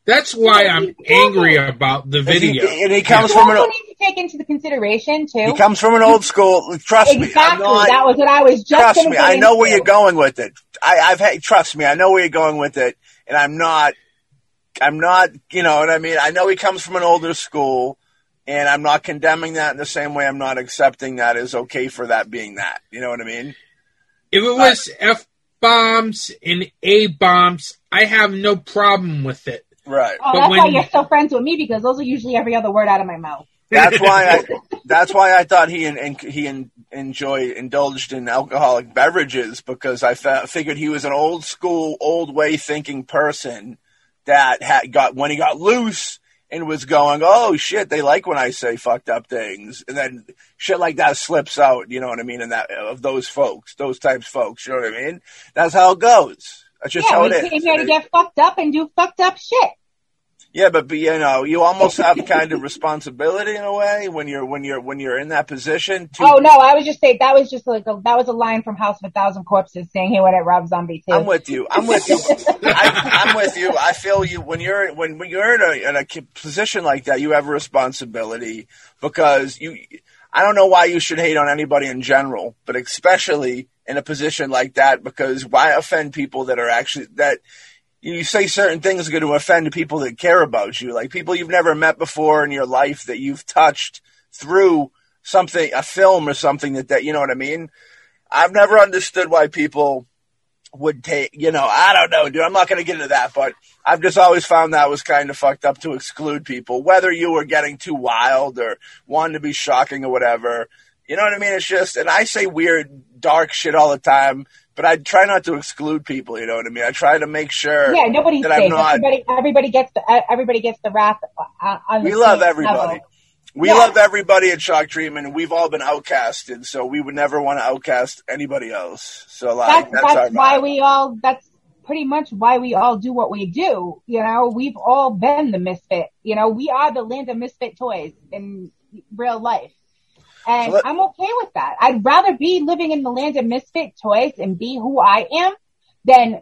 That's why I'm angry about the and he, video. and he comes You from also an need to take into the consideration too. he comes from an old school. Trust me, I'm exactly. that was what I was just trust me, I know where you're going with it. I, I've had trust me, I know where you're going with it, and I'm not. I'm not. You know what I mean? I know he comes from an older school. And I'm not condemning that in the same way I'm not accepting that as okay for that being that. You know what I mean? If it uh, was F bombs and A bombs, I have no problem with it. Right. Oh, But that's why you're still friends with me because those are usually every other word out of my mouth. That's [LAUGHS] why I. That's why I thought he and, and he en- enjoyed indulged in alcoholic beverages because I fa- figured he was an old school, old way thinking person that had got when he got loose and was going, oh shit, they like when I say fucked up things, and then shit like that slips out. You know what I mean? And that of those folks, those types of folks. You know what I mean? That's how it goes. That's just yeah, how we it is. came here to get fucked up and do fucked up shit. Yeah, but, but you know, you almost have kind of responsibility in a way when you're when you're when you're in that position. To, Oh no, I was just saying that was just like a, that was a line from House of a Thousand Corpses saying he went at Rob Zombie too. I'm with you. I'm with you. I, I'm with you. I feel you when you're when, when you're in a, in a position like that. You have a responsibility because you. I don't know why you should hate on anybody in general, but especially in a position like that because why offend people that are actually that you say certain things are going to offend people that care about you, like people you've never met before in your life that you've touched through something, a film or something that, that you know what I mean? I've never understood why people would take, you know, I don't know, dude. I'm not going to get into that, but I've just always found that was kind of fucked up to exclude people, whether you were getting too wild or wanting to be shocking or whatever. You know what I mean? It's just, and I say weird, dark shit all the time, but I try not to exclude people. You know what I mean? I try to make sure. yeah, nobody's that I'm safe. not- Everybody, everybody gets the everybody gets the wrath uh, on uh, on the We love everybody. level. We Yeah. love everybody at Shock Treatment, and we've all been outcasted, so we would never want to outcast anybody else. So, like, That's that's, that's why vibe. we all. That's pretty much why we all do what we do. You know, we've all been the misfit. You know, we are the land of misfit toys in real life. And So let- I'm okay with that. I'd rather be living in the land of misfit toys and be who I am than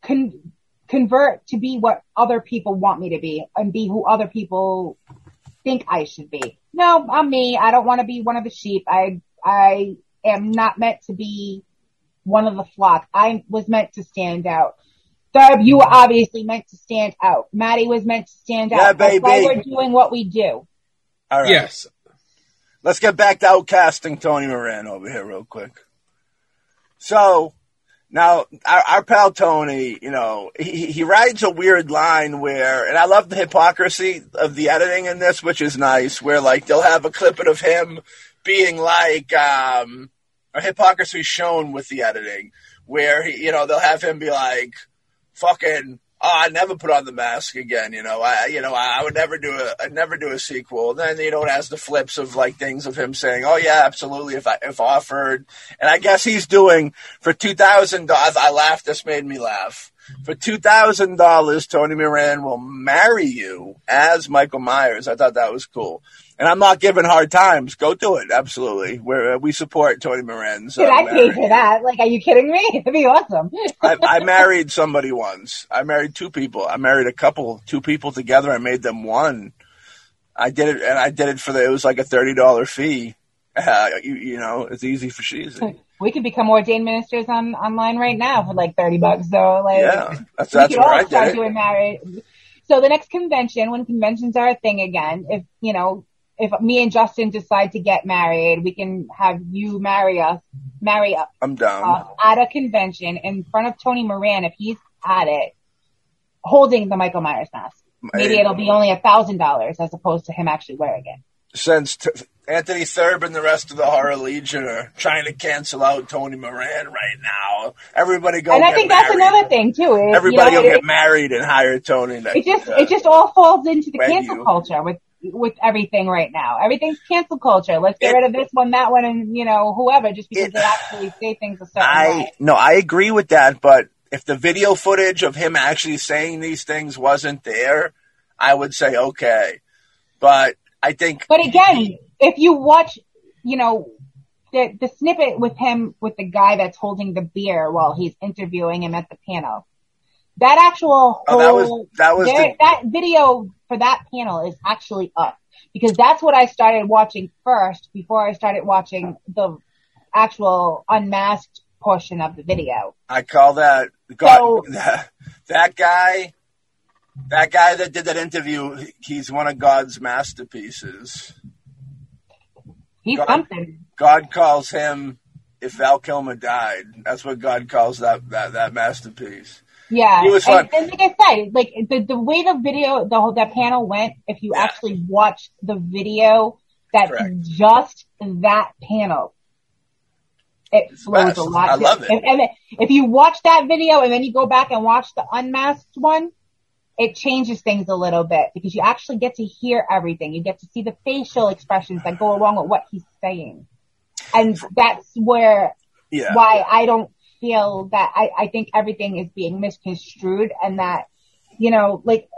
con- convert to be what other people want me to be and be who other people think I should be. No, I'm me. I don't want to be one of the sheep. I, I am not meant to be one of the flock. I was meant to stand out. Thurb, you were obviously meant to stand out. Maddie was meant to stand Yeah, out. That's why we're doing what we do. All right. Yes. Let's get back to outcasting Tony Moran over here real quick. So now our, our pal Tony, you know, he, he rides a weird line where, and I love the hypocrisy of the editing in this, which is nice, where like they'll have a clip of him being like, um, a hypocrisy shown with the editing where he, you know, they'll have him be like, fucking, oh, I never put on the mask again. You know, I, you know, I, would never do a, I'd never do a sequel. then you know it has the flips of like things of him saying, oh yeah, absolutely, if I if offered. And I guess he's doing for two thousand dollars. I laughed. This made me laugh. For two thousand dollars, Tony Moran will marry you as Michael Myers. I thought that was cool. And I'm not giving hard times. Go do it. Absolutely. We're, we support Tony Moran. So Did I pay for that? Like, are you kidding me? [LAUGHS] It'd be awesome. I, I [LAUGHS] married somebody once. I married two people. I married a couple, two people together. I made them one. I did it, and I did it for the. It was like a thirty dollar fee. [LAUGHS] Uh, you, you know, it's easy for cheesy. We could become ordained ministers on online right now for like thirty bucks. So like, Yeah, that's we that's could where all I did it. doing marriage. So the next convention, when conventions are a thing again, if you know, if me and Justin decide to get married, we can have you marry us, marry us I'm down. uh, at a convention in front of Tony Moran if he's at it, holding the Michael Myers mask. Maybe it'll be only a thousand dollars as opposed to him actually wearing it. Since t- Anthony Thurb and the rest of the Horror Legion are trying to cancel out Tony Moran right now, everybody go. and I think that's another thing too. is, Everybody you know, go it, get married and hire Tony. it just uh, it just all falls into the cancel culture with with everything right now. Everything's cancel culture. Let's get It- rid of this one, that one, and you know whoever just because It- they actually say things a certain I way. no, I agree with that, but if the video footage of him actually saying these things wasn't there, I would say okay. But I think But again, if you watch, you know, the the snippet with him with the guy that's holding the beer while he's interviewing him at the panel, that actual Oh, that was- that was there- the- that video for that panel is actually up because that's what I started watching first before I started watching the actual unmasked portion of the video. I call that God, So- [LAUGHS] that, that guy. That guy that did that interview, he's one of God's masterpieces. He's God- something. God calls him if Val Kilmer died. That's what God calls that that, that masterpiece. Yeah, He was and, fun. and like I said, like the the way the video, the whole that panel went. If you Yeah. actually watch the video, that's Correct. just that panel. It It's flows best. a lot. I love it. And, and if you watch that video and then you go back and watch the unmasked one, it changes things a little bit because you actually get to hear everything. You get to see the facial expressions that go along with what he's saying, and that's where Yeah. why I don't feel that I, I think everything is being misconstrued and that, you know, like,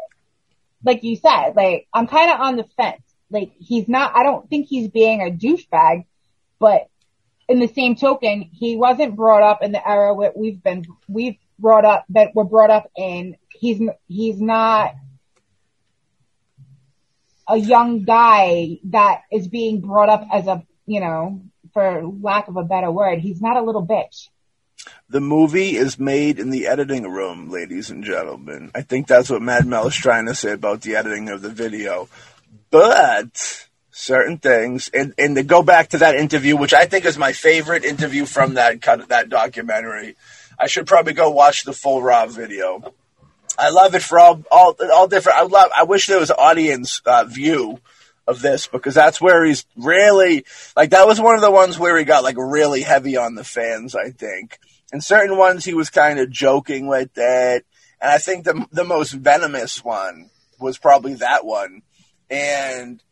like you said, like, I'm kind of on the fence. Like, he's not, I don't think he's being a douchebag, but in the same token, he wasn't brought up in the era where we've been, we've brought up, that we're brought up in. He's, he's not a young guy that is being brought up as a, you know, for lack of a better word, he's not a little bitch. The movie is made in the editing room, ladies and gentlemen. I think that's what Mad Mel is trying to say about the editing of the video. But certain things, and, and to go back to that interview, which I think is my favorite interview from that that documentary. I should probably go watch the full raw video. I love it for all all all different. I love. I wish there was audience uh, view of this because that's where he's really like that was one of the ones where he got like really heavy on the fans. I think, and certain ones he was kind of joking with it, and I think the the most venomous one was probably that one, and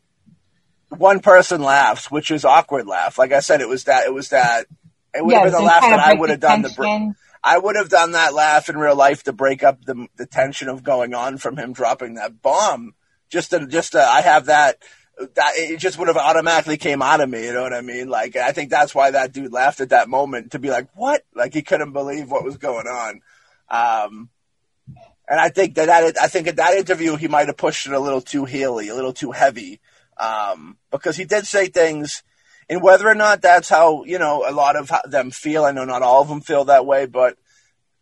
one person laughs, which is awkward laugh. Like I said, it was that it was that it would have been the laugh that I would have done the. Br- tension. I would have done that laugh in real life to break up the the tension of going on from him dropping that bomb. Just to, just to, I have that. That it just would have automatically came out of me. You know what I mean? Like I think that's why that dude laughed at that moment to be like, "What?" Like he couldn't believe what was going on. Um, and I think that, that I think at that interview he might have pushed it a little too heely, a little too heavy, um, because he did say things. and whether or not that's how you know a lot of them feel. I know not all of them feel that way, but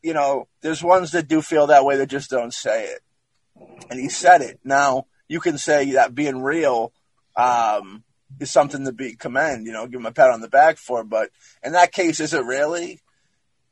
you know, there's ones that do feel that way that just don't say it. And he said it. Now you can say that being real um, is something to be commend. You know, give him a pat on the back for. But in that case, is it really?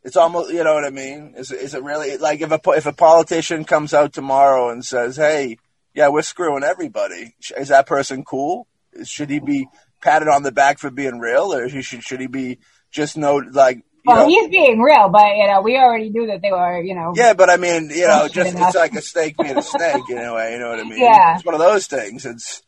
It's almost, you know what I mean? Is is it really like if a if a politician comes out tomorrow and says, "Hey, yeah, we're screwing everybody," is that person cool? Should he be patted on the back for being real, or should should he be just know like? Well, know, he's being real, but you know, we already knew that they were, you know. yeah, but I mean, you know, just enough. it's like a snake being a snake in a way. You know what I mean? [LAUGHS] Yeah. it's one of those things. It's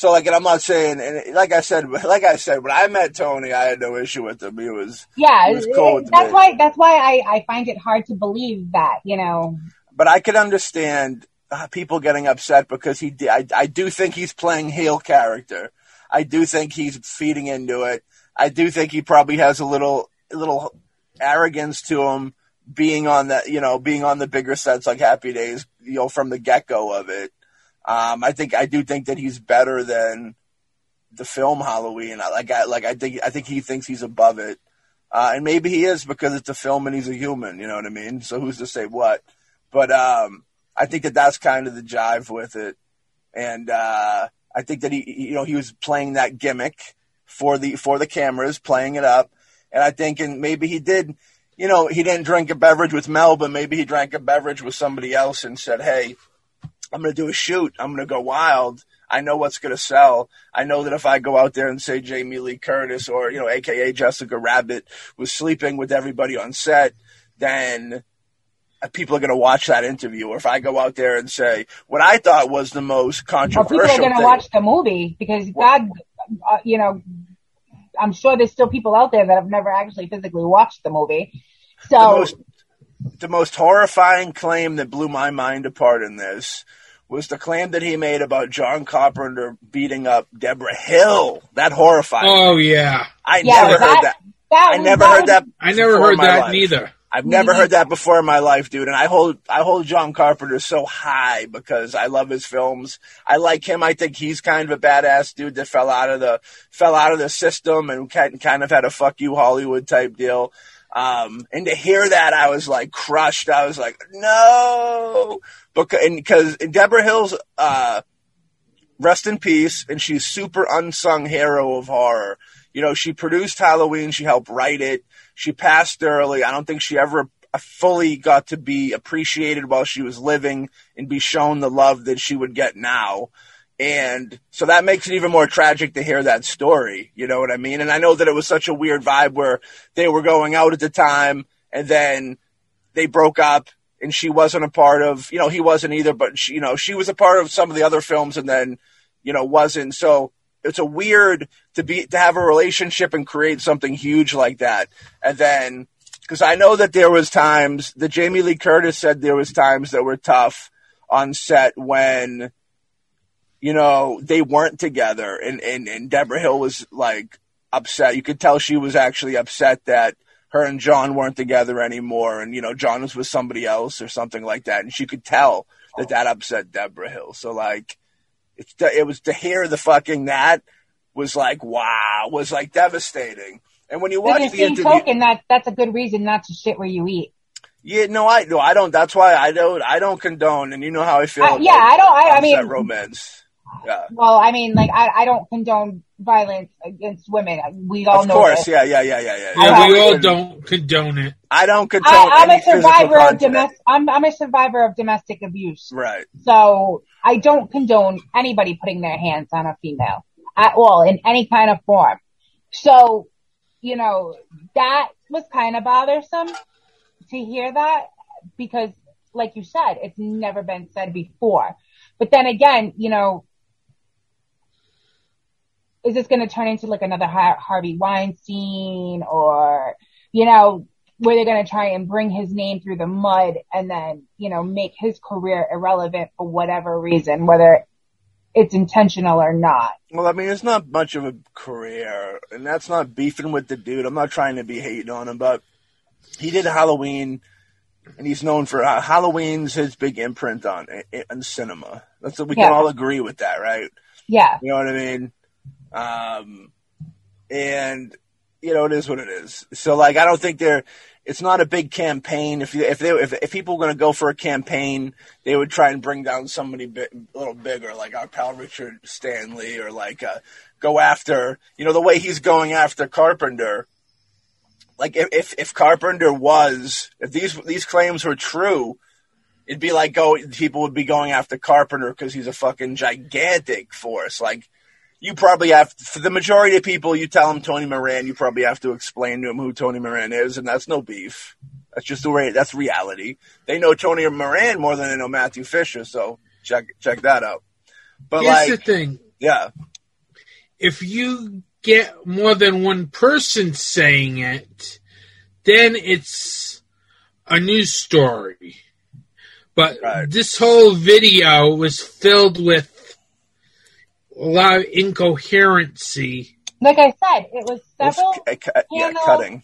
so like, and I'm not saying, and like I said, [LAUGHS] like I said, when I met Tony, I had no issue with him. He was Yeah, It was cool that's why that's why I I find it hard to believe that, you know. but I could understand uh, people getting upset because he. I, I do think he's playing heel character. I do think he's feeding into it. I do think he probably has a little a little arrogance to him being on that, you know, being on the bigger sets like Happy Days, you know, from the get go of it. Um, I think I do think that he's better than the film Halloween. I- Like I like I think I think he thinks he's above it. Uh, and maybe he is because it's a film and he's a human, you know what I mean? So who's to say what? But um, I think that that's kind of the jive with it, and uh, I think that he, he- you know, he was playing that gimmick for the for the cameras, playing it up, and I think, and maybe he did, you know, he didn't drink a beverage with Mel, but maybe he drank a beverage with somebody else and said, "Hey, I'm going to do a shoot. I'm going to go wild. I know what's going to sell. I know that if I go out there and say Jamie Lee Curtis or, you know, AKA Jessica Rabbit was sleeping with everybody on set, then people are going to watch that interview. Or if I go out there and say what I thought was the most controversial people are going to watch the movie because God, uh, you know, I'm sure there's still people out there that have never actually physically watched the movie. So the most the most horrifying claim that blew my mind apart in this was the claim that he made about John Carpenter beating up Debra Hill. That horrified. me. Oh yeah, I yeah, never that, heard that. that I never that heard that. I never heard that life. neither. I've never mm-hmm. heard that before in my life, dude. And I hold I hold John Carpenter so high because I love his films. I like him. I think he's kind of a badass dude that fell out of the fell out of the system and ki- kind of had a fuck you Hollywood type deal. Um, and to hear that, I was like crushed. I was like, no, because and Debra Hill's uh, rest in peace, and she's super unsung hero of horror. You know, she produced Halloween. She helped write it. She passed early. I don't think she ever fully got to be appreciated while she was living and be shown the love that she would get now. And so that makes it even more tragic to hear that story. You know what I mean? And I know that it was such a weird vibe where they were going out at the time and then they broke up and she wasn't a part of, you know, he wasn't either, but she, you know, she was a part of some of the other films and then, you know, wasn't. So it's a weird to be, to have a relationship and create something huge like that. And then, cause I know that there was times that Jamie Lee Curtis said there was times that were tough on set when, you know, they weren't together and, and, and Debra Hill was like upset. You could tell she was actually upset that her and John weren't together anymore and, you know, John was with somebody else or something like that. And she could tell that that upset Debra Hill. So like, it's, it was to hear the fucking that was like, wow, was like devastating. And when you watch the the interview, token, that that's a good reason not to shit where you eat. yeah, no, I no, I don't. That's why I don't. I don't condone. And you know how I feel. Uh, about yeah, I don't- I- I mean- romance. Yeah, Well, I mean, like I, I don't condone violence against women. We all of know course. this. Yeah, yeah, yeah, yeah, yeah. Yeah, we I- all don't condone it. I don't condone. I, I'm any a survivor of domestic. I'm, I'm a survivor of domestic abuse. Right. So I don't condone anybody putting their hands on a female at all in any kind of form. So, you know, that was kind of bothersome to hear that because like you said, it's never been said before. But then again, you know, is this going to turn into like another Har- Harvey Weinstein or, you know, where they're going to try and bring his name through the mud and then, you know, make his career irrelevant for whatever reason, whether it's intentional or not. Well, I mean, it's not much of a career, and that's not beefing with the dude. I'm not trying to be hating on him, but he did Halloween, and he's known for uh, Halloween's his big imprint on in cinema. That's what we Yeah. can all agree with that, right? Yeah. You know what I mean? Um, and you know it is what it is. So like I don't think they're. It's not a big campaign. If you, if they if, if people were going to go for a campaign, they would try and bring down somebody a little bigger, like our pal Richard Stanley, or like uh, go after you know the way he's going after Carpenter. Like if, if if Carpenter was if these these claims were true, it'd be like go people would be going after Carpenter because he's a fucking gigantic force. Like you probably have for the majority of people, you tell them Tony Moran, you probably have to explain to them who Tony Moran is, and that's no beef. That's just the way. That's reality. They know Tony Moran more than they know Matthew Fisher, so check check that out. But Here's like, the thing: yeah, if you get more than one person saying it, then it's a news story. But Right. this whole video was filled with a lot of incoherency. Like I said, it was It's several. cu- cu- yeah, panel- cutting.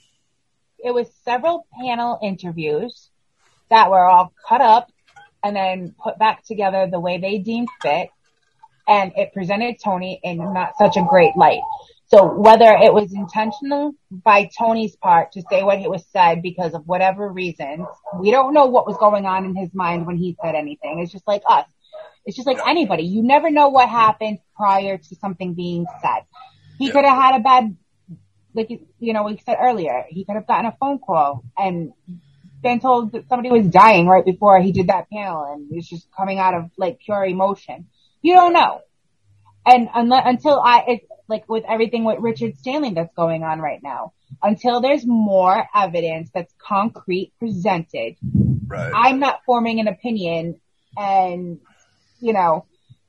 It was several panel interviews that were all cut up and then put back together the way they deemed fit, and it presented Tony in not such a great light. So whether it was intentional by Tony's part to say what it was said because of whatever reasons, we don't know what was going on in his mind when he said anything. It's just like us. It's just like anybody. You never know what happened prior to something being said. He Yeah. could have had a bad, like, you know, we said earlier, he could have gotten a phone call and been told that somebody was dying right before he did that panel and it's just coming out of like pure emotion. You don't know. And unle- until I, it's like with everything with Richard Stanley that's going on right now, until there's more evidence that's concrete presented, Right. I'm not forming an opinion and, you know,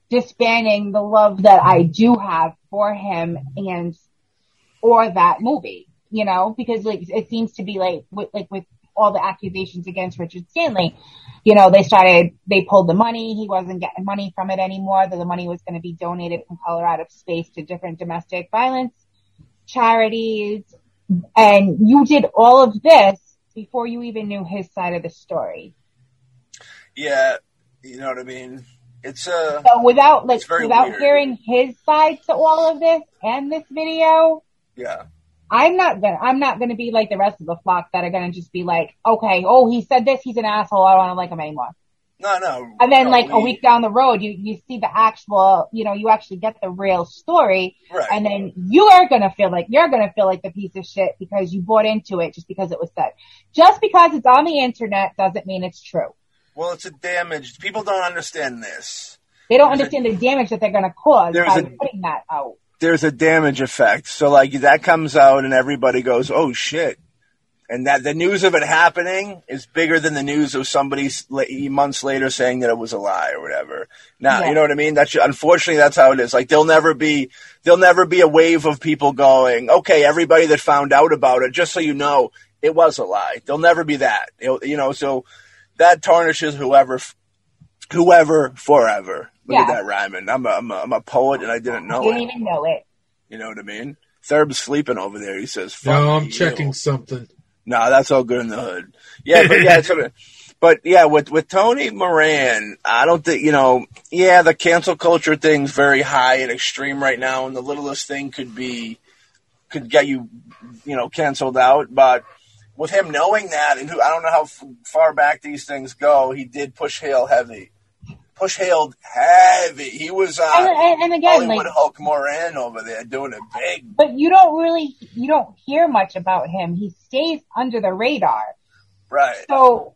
disbanding the love that I mm-hmm. do have for him and, or that movie, you know, because like it seems to be like, with, like with all the accusations against Richard Stanley, you know, they started, they pulled the money. He wasn't getting money from it anymore. That the money was going to be donated from Color Out of Space to different domestic violence charities. And you did all of this before you even knew his side of the story. Yeah, you know what I mean. It's uh, So without like without weird. hearing his side to all of this and this video, yeah, I'm not gonna I'm not gonna be like the rest of the flock that are gonna just be like, okay, oh he said this, he's an asshole, I don't wanna like him anymore. no, no. And then no, like a week down the road you, you see the actual you know, you actually get the real story right? and then you are gonna feel like you're gonna feel like the piece of shit because you bought into it just because it was said. Just because it's on the internet doesn't mean it's true. Well, it's a damage. People don't understand this. They don't There's a- understand the damage that they're gonna cause There's by a- putting that out. there's a damage effect. So like that comes out and everybody goes, "Oh shit." And that the news of it happening is bigger than the news of somebody months later saying that it was a lie or whatever. Now, Yeah. you know what I mean? That's unfortunately that's how it is. Like there'll never be there'll never be a wave of people going, "Okay, everybody that found out about it, just so you know, it was a lie." There'll never be that. It'll- you know, so that tarnishes whoever whoever forever. Look at that rhyming. I'm a, I'm a, I'm a poet and I didn't know You it. didn't even know it. You know what I mean? Thurb's sleeping over there. He says, Fuck No, I'm you. checking something. No, that's all good in the hood. Yeah, but yeah, it's [LAUGHS] but yeah, with with Tony Moran, I don't think you know. Yeah, the cancel culture thing's very high and extreme right now, and the littlest thing could be could get you, you know, canceled out. But with him knowing that, and who I don't know how f- far back these things go, he did push heel heavy, push heel heavy. He was uh, And, and, and again, Hollywood like, Hulk Moran over there doing it big. but you don't really, you don't hear much about him. He stays under the radar. Right. So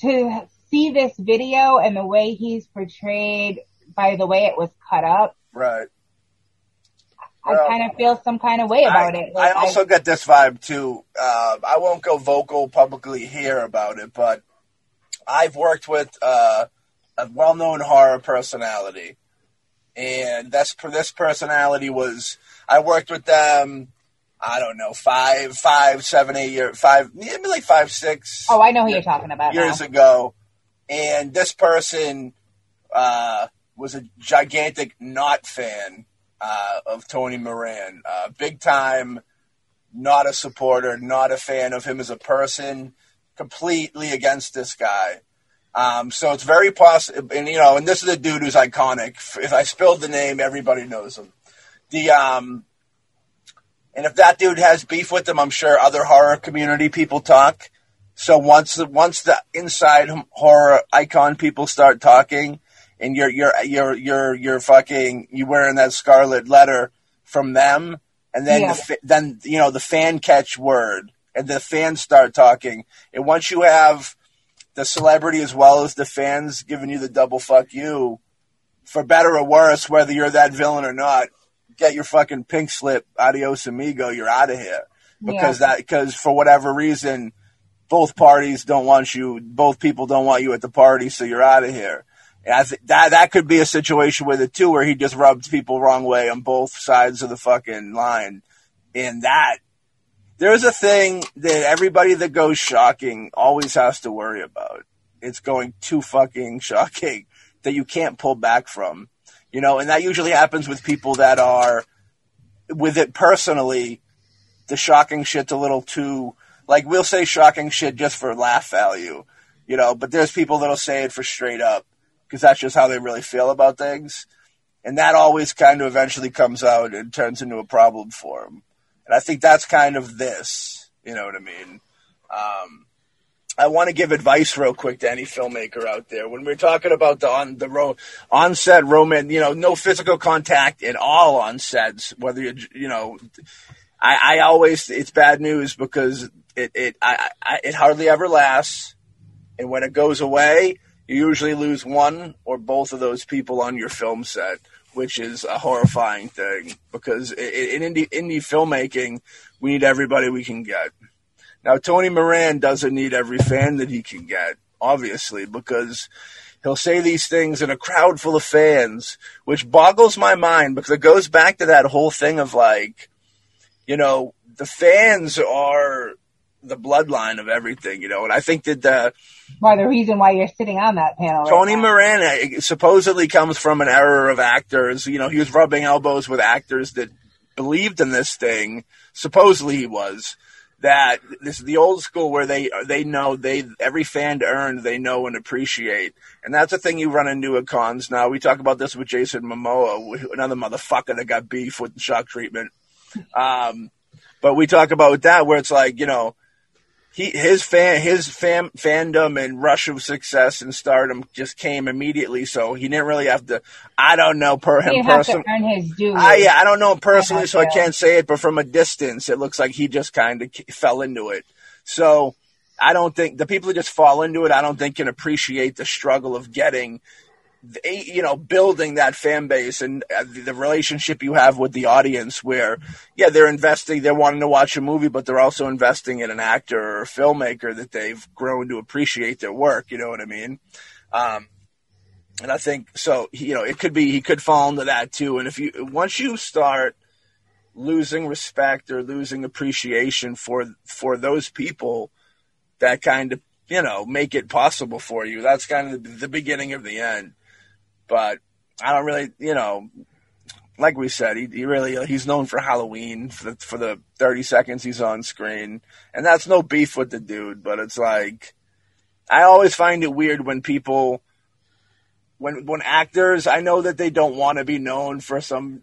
to see this video and the way he's portrayed by the way it was cut up, Right. I kind of feel some kind of way about I, it. I Like, also get this vibe too. Uh, I won't go vocal publicly here about it, but I've worked with uh, a well-known horror personality, and that's this personality was I worked with them. I don't know five, five, seven, eight years, five, maybe like five, six oh, I know who you're talking about years now. ago, and this person uh, was a gigantic not fan uh, of Tony Moran, uh, big time, not a supporter, not a fan of him as a person, completely against this guy. Um, so it's very possible, and you know, and this is a dude who's iconic. If I spilled the name, everybody knows him. The um, And if that dude has beef with them, I'm sure other horror community people talk. So once the once the inside horror icon people start talking, and you're you're you're you're you're fucking you wearing that scarlet letter from them, and then Yeah. the, then you know the fan catch word, and the fans start talking, and once you have the celebrity as well as the fans giving you the double fuck you, for better or worse, whether you're that villain or not, get your fucking pink slip, adios amigo, you're out of here. Because that, because for whatever reason, both parties don't want you, both people don't want you at the party, so you're out of here. And I think that that could be a situation with it too, where he just rubs people wrong way on both sides of the fucking line. And that there's a thing that everybody that goes shocking always has to worry about. It's going too fucking shocking that you can't pull back from. You know, and that usually happens with people that are with it personally. The shocking shit's a little too like we'll say shocking shit just for laugh value, you know, but there's people that'll say it for straight up because that's just how they really feel about things. And that always kind of eventually comes out and turns into a problem for them. And I think that's kind of this, you know what I mean? Um, I want to give advice real quick to any filmmaker out there. When we're talking about the on the ro- on-set romance, you know, no physical contact at all on sets, whether you you know, I, I always it's bad news because it it I, I, it hardly ever lasts, and when it goes away, you usually lose one or both of those people on your film set, which is a horrifying thing because in indie indie filmmaking, we need everybody we can get. Now, Tony Moran doesn't need every fan that he can get, obviously, because he'll say these things in a crowd full of fans, which boggles my mind because it goes back to that whole thing of like, you know, the fans are the bloodline of everything, you know, and I think that the Why the reason why you're sitting on that panel. Tony now. Moran uh, supposedly comes from an era of actors. You know, he was rubbing elbows with actors that believed in this thing. Supposedly he was. That this is the old school where they they know they every fan earned they know and appreciate, and that's a thing you run into at cons now. We talk about this with Jason Momoa, another motherfucker that got beef with shock treatment. Um, but we talk about that where it's like you know he his fan his fam, fandom and rush of success and stardom just came immediately, so he didn't really have to. I don't know per He him didn't have to personally. earn his due. I yeah, I don't know him personally, so I can't say it. But from a distance, it looks like he just kind of fell into it. So I don't think the people who just fall into it. I don't think can appreciate the struggle of getting, you know, building that fan base and uh, the relationship you have with the audience. Where yeah, they're investing, they're wanting to watch a movie, but they're also investing in an actor or a filmmaker that they've grown to appreciate their work. You know what I mean? Um, and I think so. You know, it could be he could fall into that too. And if you once you start losing respect or losing appreciation for for those people that kind of you know make it possible for you, that's kind of the beginning of the end. But I don't really, you know, like we said, he, he really he's known for Halloween for the, for the thirty seconds he's on screen, and that's no beef with the dude. But it's like I always find it weird when people when when actors I know that they don't want to be known for some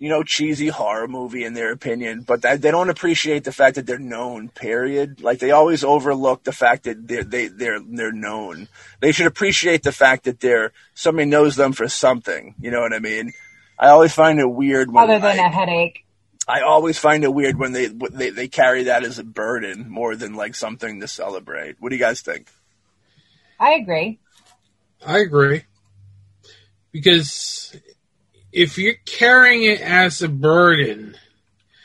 you know cheesy horror movie in their opinion, but that, they don't appreciate the fact that they're known. Period. Like they always overlook the fact that they're they they're they're known. They should appreciate the fact that they're somebody knows them for something. You know what I mean? I always find it weird when other than like, a headache. I always find it weird when they they they carry that as a burden more than like something to celebrate. What do you guys think? I agree. I agree. Because if you're carrying it as a burden,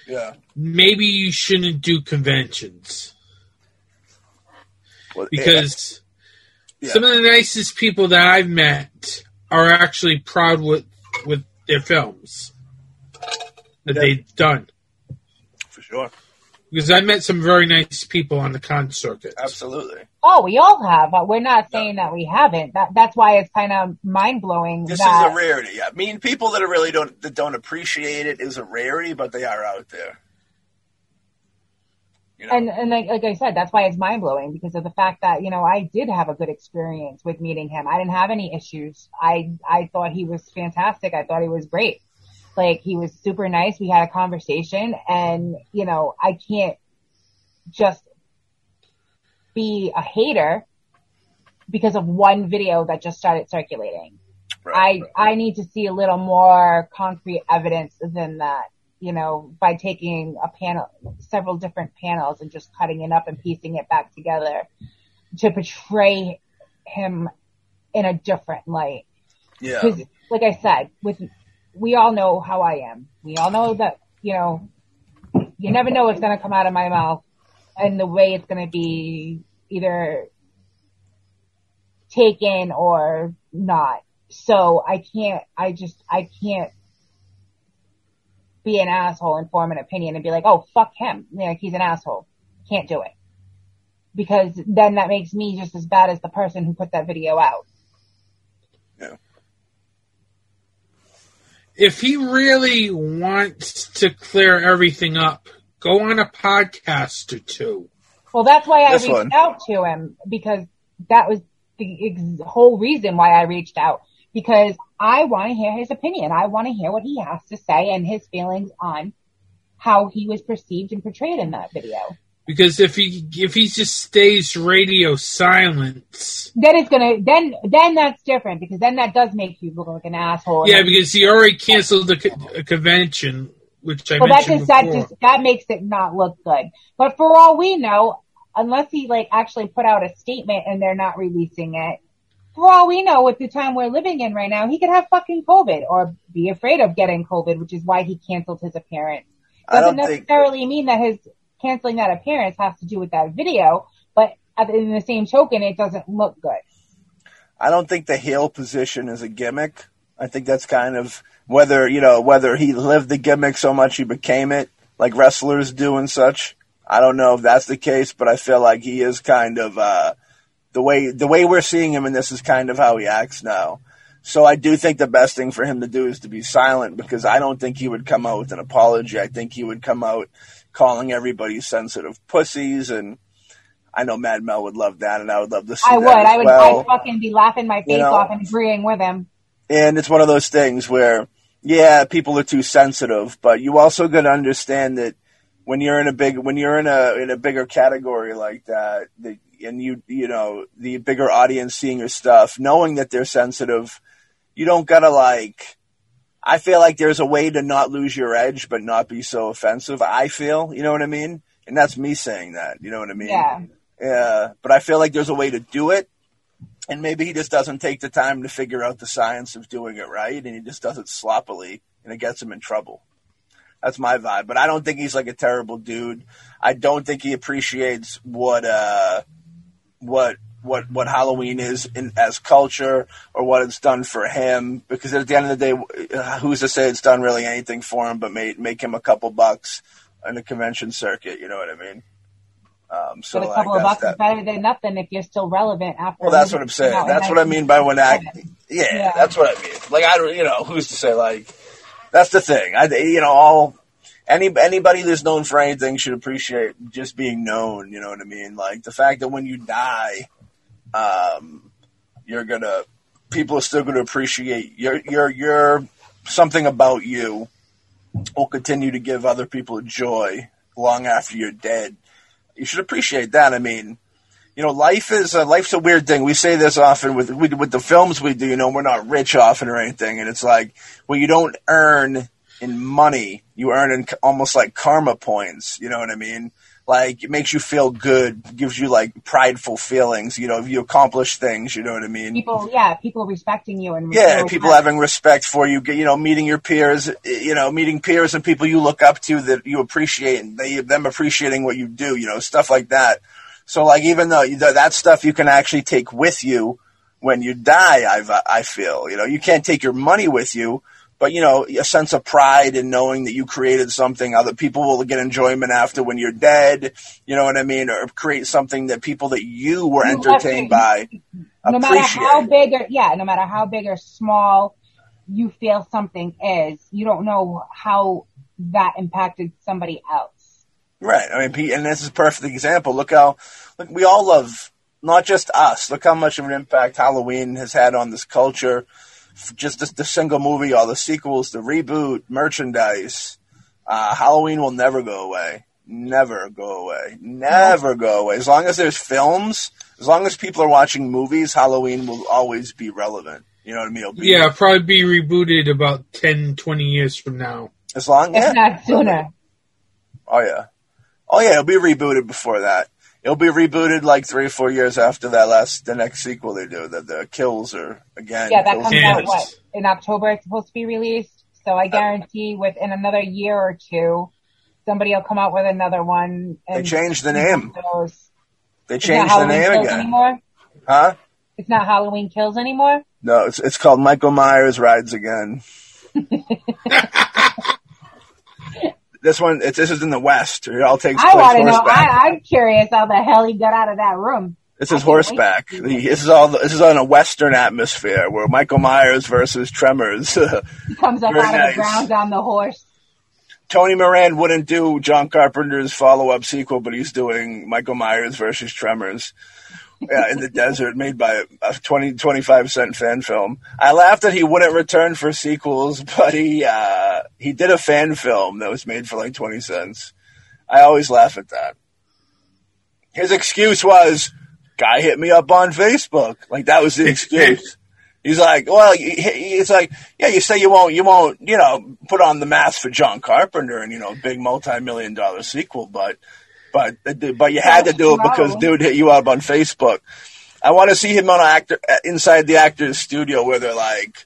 Yeah. maybe you shouldn't do conventions. Well, eh, Because Yeah. some of the nicest people that I've met are actually proud with with their films that Yeah. they've done. for sure, Because I met some very nice people on the con circuit. absolutely. Oh, we all have. We're not saying that we haven't. That that's why it's kind of mind blowing. This that, is a rarity. I mean, people that are really don't that don't appreciate it is a rarity, but they are out there. You know? and and like, like I said, that's why it's mind blowing because of the fact that you know I did have a good experience with meeting him. I didn't have any issues. I I thought he was fantastic. I thought he was great. Like he was super nice. We had a conversation and, you know, I can't just be a hater because of one video that just started circulating. Right. I, I need to see a little more concrete evidence than that, you know, by taking a panel, several different panels and just cutting it up and piecing it back together to portray him in a different light. yeah. Because, like I said, with we all know how I am. We all know that you know you never know what's going to come out of my mouth and the way it's going to be either taken or not. So I can't. I just I can't be an asshole and form an opinion and be like, oh fuck him, like he's an asshole. Can't do it because then that makes me just as bad as the person who put that video out. Yeah. If he really wants to clear everything up, go on a podcast or two. Well, that's why I This reached one. out to him because that was the ex- whole reason why I reached out because I want to hear his opinion. I want to hear what he has to say and his feelings on how he was perceived and portrayed in that video. Because if he if he just stays radio silence, Then it's gonna then then that's different because then that does make you look like an asshole. yeah, because he already canceled the co- convention, which I well, that mentioned just that just that makes it not look good. But for all we know, unless he like actually put out a statement and they're not releasing it, for all we know, with the time we're living in right now, he could have fucking COVID or be afraid of getting COVID, which is why he canceled his appearance. Doesn't don't think necessarily mean that his canceling that appearance has to do with that video, but in the same token, it doesn't look good. I don't think the heel position is a gimmick. I think that's kind of whether you know whether he lived the gimmick so much he became it, like wrestlers do and such. I don't know if that's the case, but I feel like he is kind of uh, the way the way we're seeing him in this is kind of how he acts now. So I do think the best thing for him to do is to be silent because I don't think he would come out with an apology. I think he would come out calling everybody sensitive pussies and. I know Mad Mel would love that, and I would love to see I would. I would. well. I'd fucking be laughing my face know? off and agreeing with him. and it's one of those things where yeah people are too sensitive but you also got to understand that when you're in a big when you're in a in a bigger category like that the, and you you know the bigger audience seeing your stuff knowing that they're sensitive you don't gotta like i feel like there's a way to not lose your edge but not be so offensive i feel you know what i mean and that's me saying that you know what i mean Yeah. yeah, but I feel like there's a way to do it, and maybe he just doesn't take the time to figure out the science of doing it right, and he just does it sloppily, and it gets him in trouble. That's my vibe. But I don't think he's like a terrible dude. I don't think he appreciates what uh what what what Halloween is in as culture or what it's done for him. Because at the end of the day, uh, who's to say it's done really anything for him but make make him a couple bucks in the convention circuit? You know what I mean? Um, so But a like, couple of bucks that. is better than nothing if you're still relevant after. Well, that's what I'm saying. That's what I mean by when act. Yeah, Yeah. that's what I mean. Like I don't, you know, who's to say? Like that's the thing. I, you know, all any anybody that's known for anything should appreciate just being known. You know what I mean? Like the fact that when you die, um, you're gonna people are still gonna appreciate your your your something about you will continue to give other people joy long after you're dead. You should appreciate that. I mean, you know, life is uh, life's a weird thing. We say this often with with with the films we do. You know, we're not rich often or anything, and it's like well, you don't earn in money, you earn in almost like karma points. You know what I mean? Like it makes you feel good, gives you like prideful feelings. You know, if you accomplish things. You know what I mean? People, yeah, people respecting you and Yeah, people kind- having respect for you, you know, meeting your peers, you know, meeting peers and people you look up to that you appreciate and they, them appreciating what you do, you know, stuff like that. So like even though you- that stuff you can actually take with you when you die, I, I feel, you know, you can't take your money with you, but you know, a sense of pride in knowing that you created something other people will get enjoyment after when you're dead, you know what I mean? Or create something that people that you were entertained by no matter how big or yeah, no matter how big or small you feel something is, you don't know how that impacted somebody else. Right. I mean, and this is a perfect example. Look how, look, we all love, not just us. Look how much of an impact Halloween has had on this culture. F- just the, the single movie, all the sequels, the reboot, merchandise. Uh, Halloween will never go away. Never go away. Never go away. As long as there's films, as long as people are watching movies, Halloween will always be relevant. You know what I mean? It'll be- Yeah, probably be rebooted about 10, 20 years from now. As long, as. yeah. not sooner. Oh yeah. Oh yeah, it'll be rebooted before that. It'll be rebooted like three or four years after that last the next sequel they do. The the kills are again. Yeah, that comes out what in October. It's supposed to be released. So I uh, guarantee within another year or two, somebody will come out with another one. They And changed the name. Those. They changed the name again. anymore. Huh? It's not Halloween Kills anymore. No, it's it's called Michael Myers Rides Again. [LAUGHS] this one, it's, this is in the West. It all takes I place want to know. I, I'm curious how the hell he got out of that room. this is horseback. This is all. This is on a Western atmosphere where Michael Myers versus Tremors. [LAUGHS] He comes up Very out nice. of the ground on the horse. Tony Moran wouldn't do John Carpenter's follow-up sequel, but he's doing Michael Myers versus Tremors yeah, in the desert, made by a 20, 25 cent fan film. I laughed that he wouldn't return for sequels, [LAUGHS] but he uh, he did a fan film that was made for like twenty cents. I always laugh at that. His excuse was, "Guy hit me up on Facebook." Like that was the excuse. [LAUGHS] He's like, well, it's like, yeah, you say you won't, you won't, you know, put on the mask for John Carpenter and you know, big multi-million dollar sequel, but, but, but you had to do it because dude hit you up on Facebook. I want to see him on actor inside the actor's studio where they're like,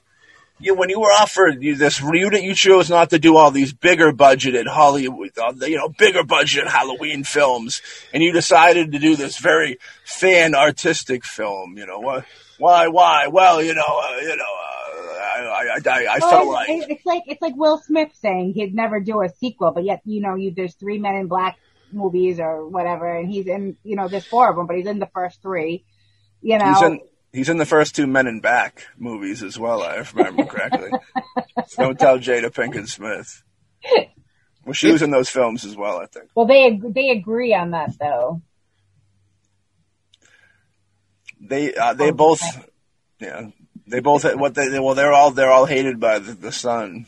you when you were offered you this, you you chose not to do all these bigger budgeted Hollywood, uh, you know, bigger budgeted Halloween films, and you decided to do this very fan artistic film. You know what? Why? Why? Well, you know, uh, you know, uh, I, I, I, I felt Oh, like it's like it's like Will Smith saying he'd never do a sequel, but yet you know you there's three Men in Black movies or whatever, and he's in you know there's four of them, but he's in the first three. You know, he's in he's in the first two Men in Black movies as well. I remember correctly. [LAUGHS] Don't tell Jada Pinkett Smith. Well, she was in those films as well. I think. well they they agree on that though. They uh, they Oh, both yeah they both what they well they're all they're all hated by the, the son,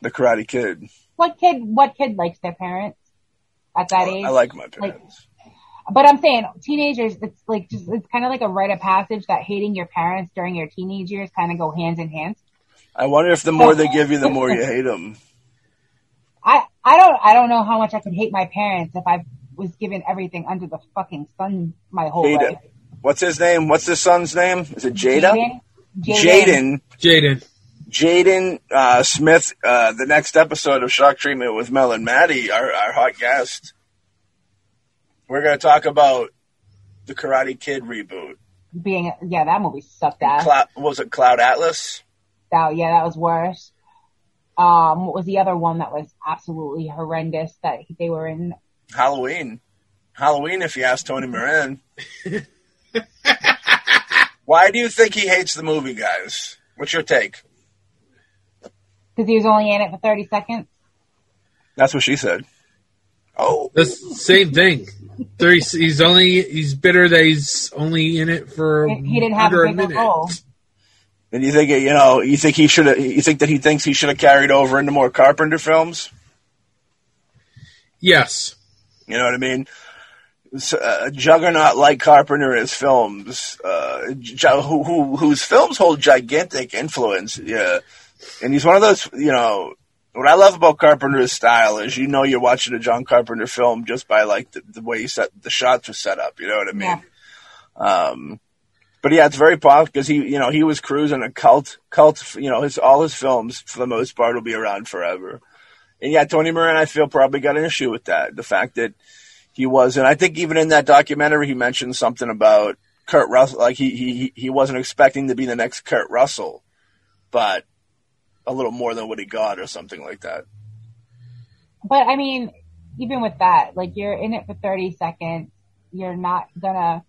the Karate Kid. What kid? What kid likes their parents at that age? I like my parents. But I'm saying teenagers, it's like just it's kind of like a rite of passage that hating your parents during your teenage years kind of go hand in hand. I wonder if the more they give you, the more you [LAUGHS] hate them. I I don't I don't know how much I could hate my parents if I was given everything under the fucking sun my whole Jada. life. What's his name? What's his son's name? Is it Jada? Jaden. Jaden. Jaden. Jaden uh, Smith. Uh, the next episode of Shock Treatment with Mel and Maddie, our, our hot guest. We're going to talk about the Karate Kid reboot. Being yeah, that movie sucked ass. Cloud, was it Cloud Atlas? That yeah, that was worse. Um, what was the other one that was absolutely horrendous that they were in? Halloween. Halloween, if you ask Tony Moran. [LAUGHS] Why do you think he hates the movie, guys? What's your take? Because he was only in it for thirty seconds. That's what she said. Oh, That's the same thing. 30, he's only he's bitter that he's only in it for He didn't have under a a minute. role. and you think you know you think he should have you think that he thinks he should have carried over into more Carpenter films? Yes. You know what I mean? S- uh, A juggernaut like Carpenter is films, uh, who, who, whose films hold gigantic influence. Yeah, and he's one of those. You know, what I love about Carpenter's style is you know you're watching a John Carpenter film just by like the, the way he set the shots were set up. You know what I mean? Um, but yeah, it's very popular because he, you know, he was cruising a cult, cult. You know, his all his films for the most part will be around forever. And yeah, Tony Moran, I feel probably got an issue with that. The fact that he was, and I think even in that documentary, he mentioned something about Kurt Russell. Like he he he wasn't expecting to be the next Kurt Russell, but a little more than what he got, or something like that. But I mean, even with that, like you're in it for 30 seconds. You're not gonna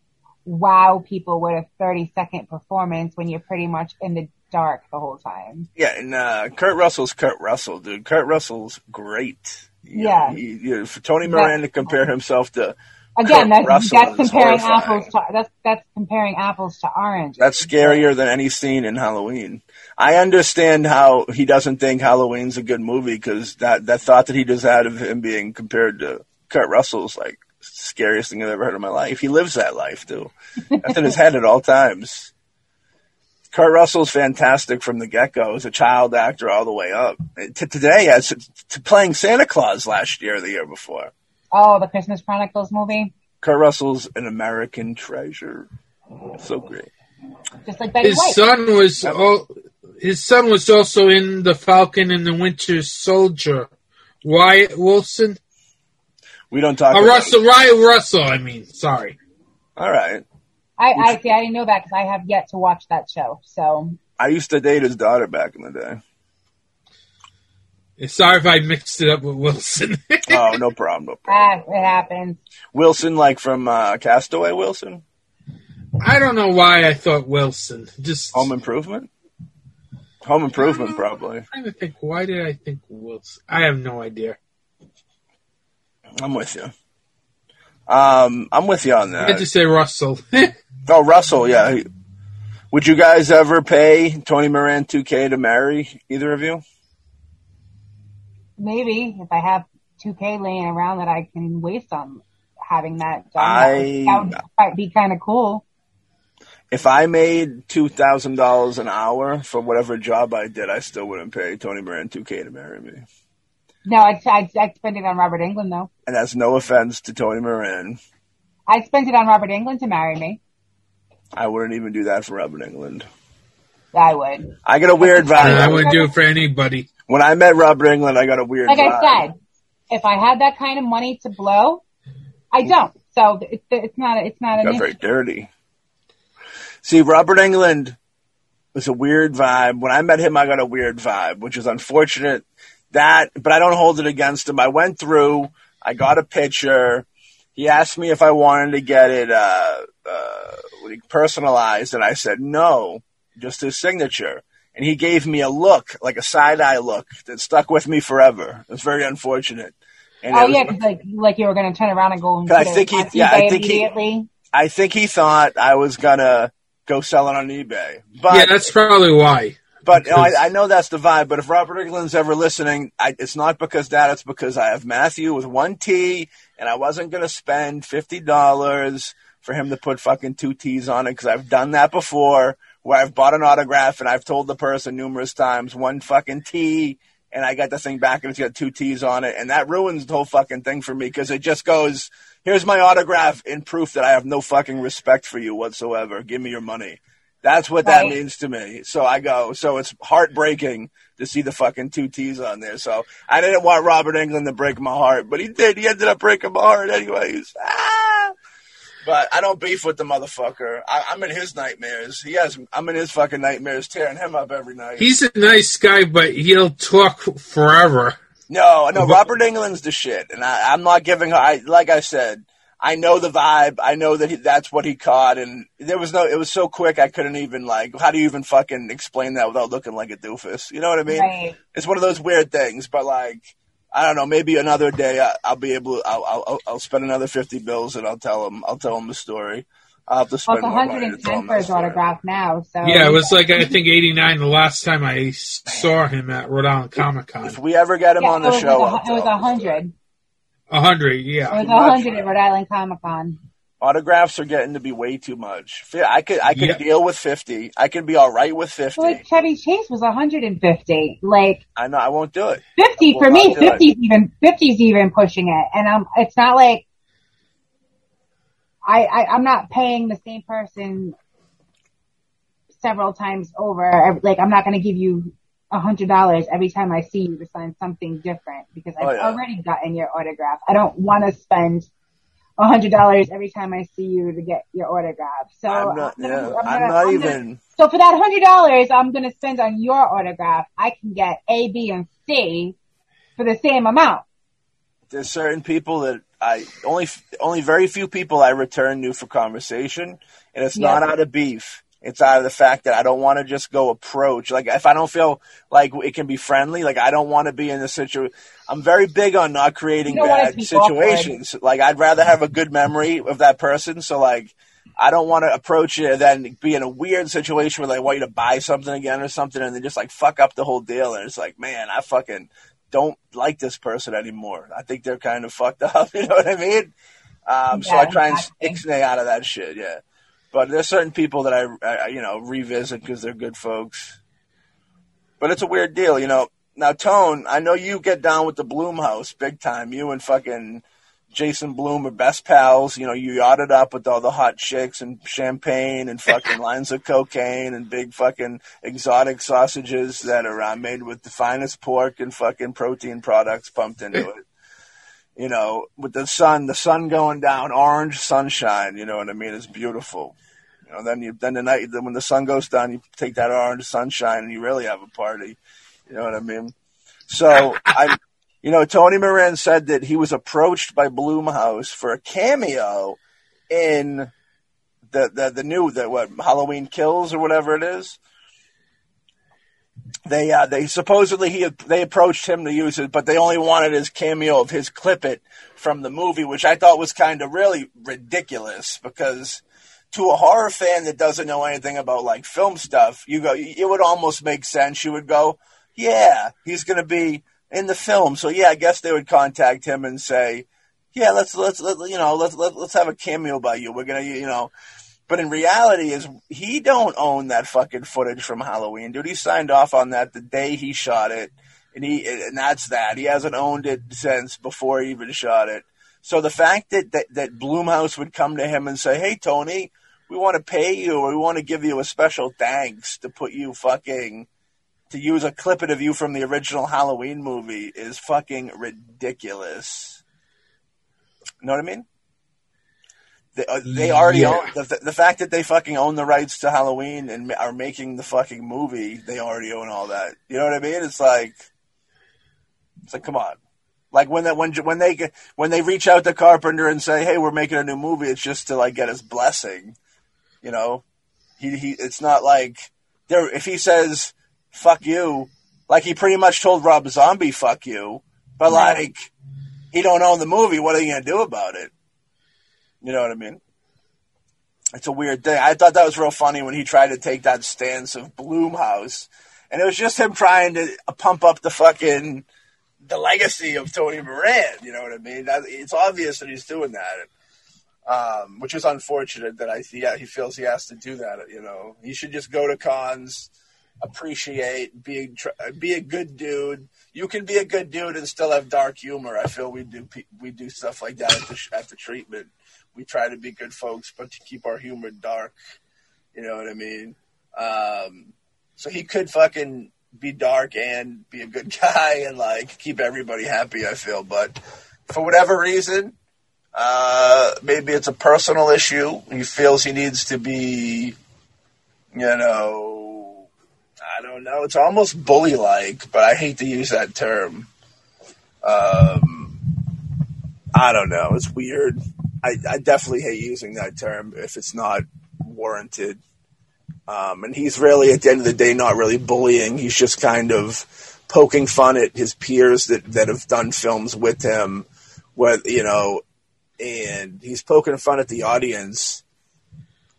wow people with a 30 second performance when you're pretty much in the dark the whole time. Yeah, and uh, Kurt Russell's Kurt Russell, dude. Kurt Russell's great. You Yeah. know, he- you know, for Tony Moran to compare himself to Again, Kurt that's, that's comparing horrifying. apples to that's that's comparing apples to oranges. That's scarier than any scene in Halloween. I understand how he doesn't think Halloween's a good movie because that, that thought that he just had of him being compared to Kurt Russell's like scariest thing I've ever heard in my life. He lives that life too. That's in his head at all times. Kurt Russell's fantastic from the get go as a child actor all the way up to today as to playing Santa Claus last year or the year before. Oh, the Christmas Chronicles movie, Kurt Russell's an American treasure. So great. just like Betty His White. son was oh, his son was also in the Falcon and the Winter Soldier. Wyatt Wilson, We don't talk uh, about Russell, Ryan Russell. I mean, sorry. All right. I, I see. I didn't know that because I have yet to watch that show. So I used to date his daughter back in the day. Sorry if I mixed it up with Wilson. [LAUGHS] Oh, no problem, no problem. it happens. Wilson, like from uh, Castaway Wilson? I don't know why I thought Wilson. Just Home Improvement? Home Improvement, probably. I'm trying to think. Why did I think Wilson? I have no idea. I'm with you. Um, I'm with you on that. I had to say Russell. [LAUGHS] Oh, Russell, yeah. Would you guys ever pay Tony Moran 2K to marry either of you? Maybe if I have 2K laying around that I can waste on having that done, I- that would, that might be kind of cool. If I made $2,000 an hour for whatever job I did, I still wouldn't pay Tony Moran 2K to marry me. No, I'd, I'd, I'd spend it on Robert Englund though. And that's no offense to Tony Moran. I'd spend it on Robert Englund to marry me. I wouldn't even do that for Robert Englund. I would. I get a weird [LAUGHS] vibe. I wouldn't do it for anybody. When I met Robert Englund, I got a weird Like vibe. I said, if I had that kind of money to blow, I don't. So it's, it's not, it's not an issue. very dirty. See, Robert Englund was a weird vibe. When I met him, I got a weird vibe, which is unfortunate. That, but I don't hold it against him. I went through. I got a picture. He asked me if I wanted to get it uh, uh, what do you- personalized, and I said no, just his signature. And he gave me a look, like a side eye look, that stuck with me forever. It was very unfortunate. And Oh it was- yeah, 'cause like like you were going to turn around and go and I think he- yeah, I think he- I think he thought I was gonna go sell it on eBay. But yeah, that's probably why. but you know, I, I know that's the vibe. But if Robert Englund's ever listening, I, it's not because that. It's because I have Matthew with one T, and I wasn't gonna spend fifty dollars for him to put fucking two T's on it because I've done that before, where I've bought an autograph and I've told the person numerous times one fucking T. And I got the thing back and it's got two T's on it. And that ruins the whole fucking thing for me because it just goes, here's my autograph in proof that I have no fucking respect for you whatsoever. Give me your money. That's what that means to me. So I go, so it's heartbreaking to see the fucking two T's on there. So I didn't want Robert Englund to break my heart, but he did. He ended up breaking my heart anyways. Ah! But I don't beef with the motherfucker. I, I'm in his nightmares. He has, I'm in his fucking nightmares, tearing him up every night. He's a nice guy, but he'll talk forever. No, no, Robert Englund's the shit, and I, I'm not giving. I like I said, I know the vibe. I know that he, that's what he caught, and there was no. It was so quick, I couldn't even like. How do you even fucking explain that without looking like a doofus? You know what I mean? Right. It's one of those weird things, but like. I don't know. Maybe another day I, I'll be able. I'll, I'll I'll spend another fifty bills and I'll tell him. I'll tell him the story. I'll have to Well, spend it's more money to tell 110 him for his autograph now. So Yeah, it was like I [LAUGHS] think '89 the last time I saw him at Rhode Island Comic Con. If we ever get him Yeah, on the it show, like I'll a, it was a hundred. A hundred, It yeah. was a hundred at Rhode Island Comic Con. Autographs are getting to be way too much. Fi- I could I could Yeah. deal with fifty. I could be all right with fifty. Like Chevy Chase was 150. Like I know I won't do it. 50 for me, not do it. 50's even 50's even pushing it, and um, it's not like I, I I'm not paying the same person several times over. Like I'm not going to give you a hundred dollars every time I see you to sign something different because I've Oh, yeah. already gotten your autograph. I don't want to spend a hundred dollars every time I see you to get your autograph. So I'm not. gonna- Yeah, I'm I'm not I'm gonna- even. so for that hundred dollars I'm gonna spend on your autograph, I can get A, B, and C for the same amount. There's certain people that I only only very few people I return to for conversation, and it's Yeah. not out of beef. It's out of the fact that I don't want to just go approach. Like if I don't feel like it can be friendly, like I don't want to be in the situation. I'm very big on not creating You don't want it bad situations. Like I'd rather have a good memory of that person. So like I don't want to approach it and then be in a weird situation where they want you to buy something again or something and then just like fuck up the whole deal. And it's like, man, I fucking don't like this person anymore. I think they're kind of fucked [LAUGHS] up. You know what I mean? Um, so I try and ixnay out of that shit. Yeah. But there's certain people that I, I you know, revisit because they're good folks. But it's a weird deal, you know. Now, Tone, I know you get down with the Blumhouse big time. You and fucking Jason Blum are best pals. You know, you yachted up with all the hot chicks and champagne and fucking [LAUGHS] lines of cocaine and big fucking exotic sausages that are uh, made with the finest pork and fucking protein products pumped into it. You know, with the sun, the sun going down, orange sunshine. You know what I mean? It's beautiful. You know, then you then the night then when the sun goes down, you take that orange sunshine and you really have a party. You know what I mean? So [LAUGHS] I, you know, Tony Moran said that he was approached by Blumhouse for a cameo in the the the new the what Halloween Kills or whatever it is. They uh, they supposedly he they approached him to use it, but they only wanted his cameo of his clip it from the movie, which I thought was kind of really ridiculous because to a horror fan that doesn't know anything about like film stuff, you go it would almost make sense. You would go, yeah, he's going to be in the film, so yeah, I guess they would contact him and say, yeah, let's let's let, you know let's let, let's have a cameo by you. We're gonna you know. But in reality, is he don't own that fucking footage from Halloween, dude. He signed off on that the day he shot it, and he and that's that. He hasn't owned it since before he even shot it. So the fact that that, that Blumhouse would come to him and say, "Hey, Tony, we want to pay you, or we want to give you a special thanks to put you fucking to use a clip of you from the original Halloween movie," is fucking ridiculous. You know what I mean? They, uh, they already Yeah. own the, the fact that they fucking own the rights to Halloween and are making the fucking movie. They already own all that. You know what I mean? It's like, it's like, come on. Like when that when when they when they reach out to Carpenter and say, "Hey, we're making a new movie," it's just to like get his blessing. You know, he he. It's not like there. If he says "fuck you," like he pretty much told Rob Zombie "fuck you," but like he don't own the movie. What are you gonna do about it? You know what I mean? It's a weird thing. I thought that was real funny when he tried to take that stance of Blumhouse, and it was just him trying to pump up the fucking the legacy of Tony Moran. You know what I mean? That, it's obvious that he's doing that, um, which is unfortunate that I yeah he feels he has to do that. You know, he should just go to cons, appreciate, be tr- be a good dude. You can be a good dude and still have dark humor. I feel we do we do stuff like that at the, at the treatment. We try to be good folks, but to keep our humor dark. You know what I mean? Um, so he could fucking be dark and be a good [LAUGHS] guy and like keep everybody happy. I feel, but for whatever reason, uh, maybe it's a personal issue. He feels he needs to be, you know, I don't know. It's almost bully like, but I hate to use that term. Um, I don't know. It's weird. I, I definitely hate using that term if it's not warranted. Um, and he's really, at the end of the day, not really bullying. He's just kind of poking fun at his peers that, that have done films with him, what you know, and he's poking fun at the audience,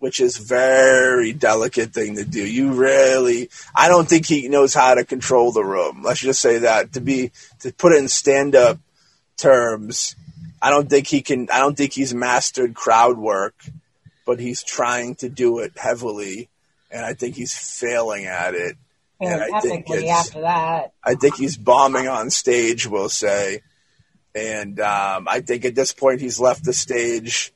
which is very delicate thing to do. You really, I don't think he knows how to control the room. Let's just say that to be to put it in stand up terms. I don't think he can. I don't think he's mastered crowd work, but he's trying to do it heavily, and I think he's failing at it. And I think after that. I think he's bombing on stage, we'll say. And um, I think at this point he's left the stage.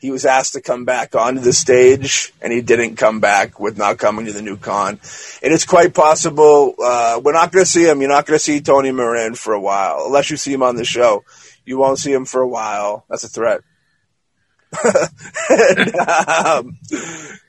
He was asked to come back onto the stage, and he didn't come back with not coming to the new con. And it's quite possible uh, we're not going to see him. You're not going to see Tony Moran for a while, unless you see him on the show. You won't see him for a while. That's a threat. [LAUGHS] And, um,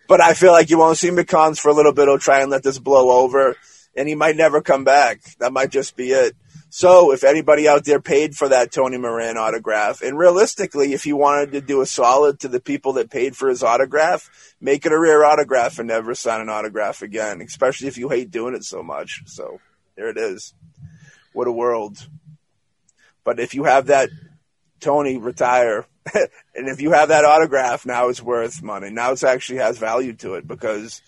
but I feel like you won't see McCons for a little bit. He'll try and let this blow over, and he might never come back. That might just be it. So if anybody out there paid for that Tony Moran autograph, and realistically, if you wanted to do a solid to the people that paid for his autograph, make it a rare autograph and never sign an autograph again, especially if you hate doing it so much. So there it is. What a world. But if you have that Tony retire, [LAUGHS] and if you have that autograph, now it's worth money. Now it actually has value to it because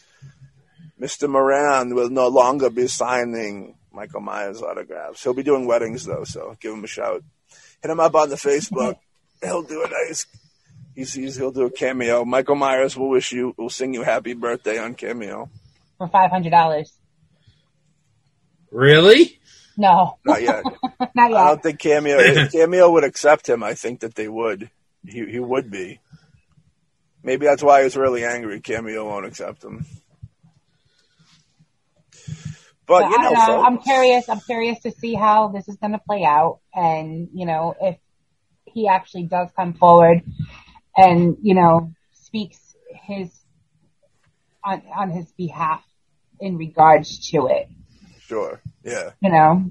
Mr. Moran will no longer be signing Michael Myers autographs. He'll be doing weddings though, so give him a shout. Hit him up on the Facebook. He'll do a nice. He's, he's he'll do a cameo. Michael Myers will wish you will sing you happy birthday on cameo. For five hundred dollars. Really? No, Not yet. [LAUGHS] not yet. I don't think cameo if cameo would accept him. I think that they would. He he would be. Maybe that's why he's really angry. Cameo won't accept him. But you I know, don't know. I'm curious. I'm curious to see how this is going to play out, and you know, if he actually does come forward and you know speaks his on on his behalf in regards to it, sure, yeah. you know,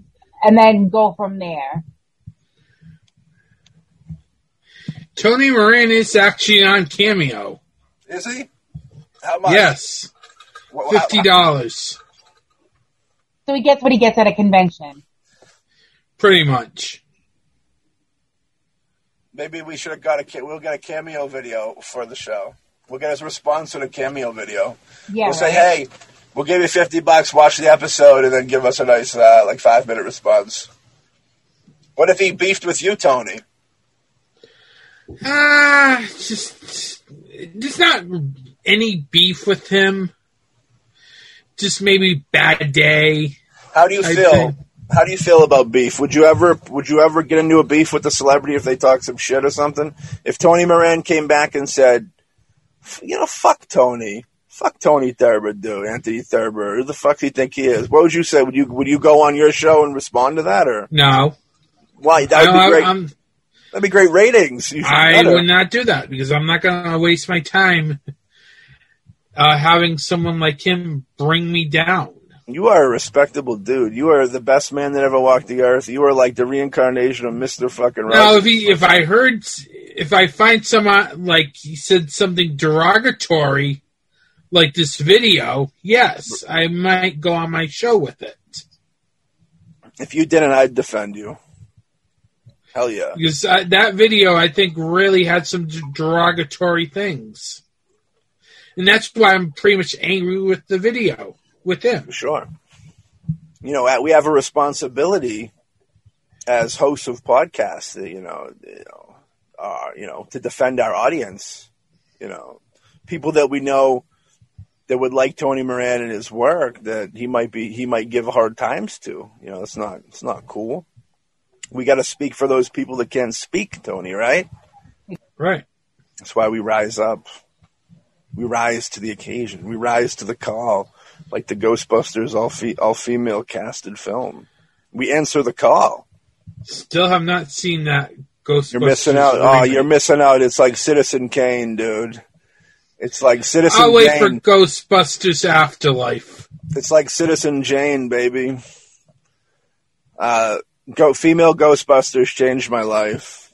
and then go from there. Tony Moran is actually on Cameo. Is he? How much? Yes, Wha- wha- fifty dollars, So he gets what he gets at a convention. pretty much. Maybe we should have got a we'll get a cameo video for the show. We'll get his response to the cameo video. Yeah, we'll say, hey, we'll give you fifty bucks, watch the episode, and then give us a nice uh, like five minute response. What if he beefed with you, Tony? Ah, just just not any beef with him. Just maybe bad day. How do you I feel? think- How do you feel about beef? Would you ever would you ever get into a beef with a celebrity if they talk some shit or something? If Tony Moran came back and said, you know, fuck Tony, fuck Tony Thurber, dude, Anthony Thurber, who the fuck do you think he is? What would you say? Would you would you go on your show and respond to that, or No, why? That would be great. I'm, That'd be great ratings. I would not do that because I'm not going to waste my time uh, having someone like him bring me down. You are a respectable dude. You are the best man that ever walked the earth. You are like the reincarnation of Mister Fucking. Now, if he, if I heard, if I find someone like he said something derogatory, like this video, yes, I might go on my show with it if you didn't, I'd defend you. Hell yeah. because uh, that video I think really had some derogatory things, and that's why I'm pretty much angry with the video with him. For sure. You know, we have a responsibility as hosts of podcasts, you know, you know, uh, you know, to defend our audience. You know, people that we know that would like Tony Moran and his work that he might be he might give hard times to. You know, it's not it's not cool. We got to speak for those people that can't speak, Tony. Right? Right. That's why we rise up. We rise to the occasion. We rise to the call, like the Ghostbusters all fe- all female casted film. We answer the call. Still have not seen that Ghostbusters. You're missing out. Oh, you're missing out. It's like Citizen Kane, dude. It's like Citizen I'll wait for Jane. Ghostbusters Afterlife. It's like Citizen Jane, baby. Uh, go female Ghostbusters changed my life.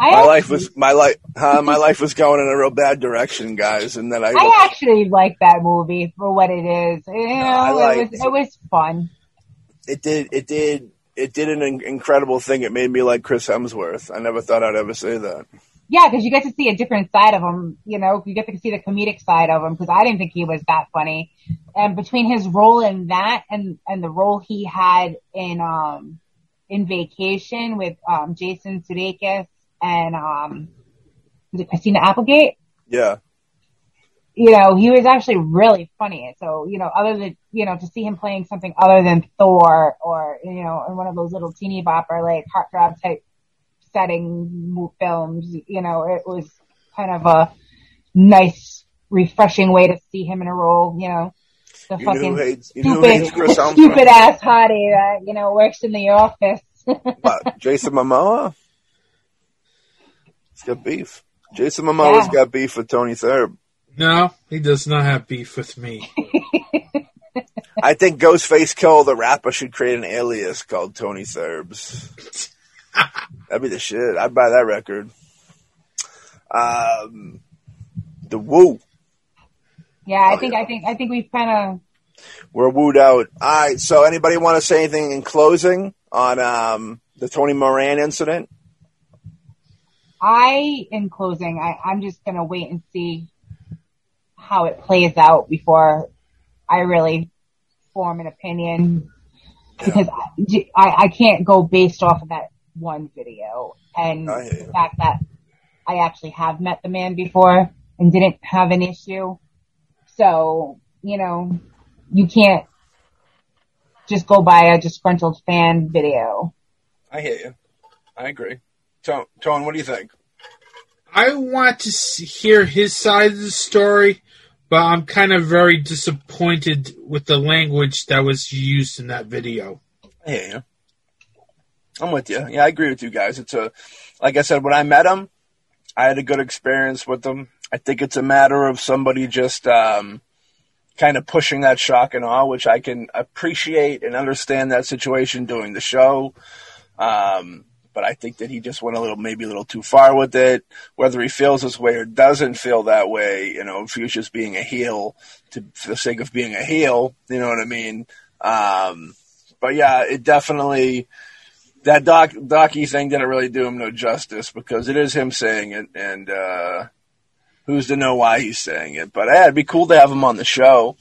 I My actually, life was my life. Huh, my life was going in a real bad direction, guys. And then I, I actually like that movie for what it is. You know, I it was it was fun. it did it did it did an incredible thing. It made me like Chris Hemsworth. I never thought I'd ever say that. Yeah, because you get to see a different side of him. You know, you get to see the comedic side of him. Because I didn't think he was that funny. And between his role in that and and the role he had in um in Vacation with um Jason Sudeikis and um was it Christina Applegate? Yeah, you know, he was actually really funny. So, you know, other than, you know, to see him playing something other than Thor or, you know, in one of those little teeny bopper, like heartthrob type setting mo- films, you know, it was kind of a nice, refreshing way to see him in a role, you know, the you fucking hates you knew who stupid, stupid ass hottie that, you know, works in the office. [LAUGHS] What, Jason Momoa? He's got beef. Jason Momoa's Yeah. got beef with Tony Thurb. No, he does not have beef with me. [LAUGHS] I think Ghostface Kill the rapper should create an alias called Tony Thurbs. [LAUGHS] That'd be the shit. I'd buy that record. Um, the Woo. Yeah, I Oh, think yeah. I think I think we've kind of We're wooed out. All right. So, anybody want to say anything in closing on um, the Tony Moran incident? I, in closing, I, I'm just gonna wait and see how it plays out before I really form an opinion because I, I, I can't go based off of that one video and I hear you. the fact that I actually have met the man before and didn't have an issue. So, you know, you can't just go by a disgruntled fan video. I hear you. I agree. Tone, Tone what do you think? I want to see, hear his side of the story, but I'm kind of very disappointed with the language that was used in that video. I hear you. I'm with you. Yeah, I agree with you guys. It's a, like I said, when I met him, I had a good experience with him. I think it's a matter of somebody just um, kind of pushing that shock and awe, which I can appreciate and understand that situation doing the show. Um, but I think that he just went a little, maybe a little too far with it. Whether he feels this way or doesn't feel that way, you know, if he was just being a heel to, for the sake of being a heel, you know what I mean? Um, but yeah, it definitely that doc docky thing didn't really do him no justice because it is him saying it, and uh, who's to know why he's saying it? But yeah, it'd be cool to have him on the show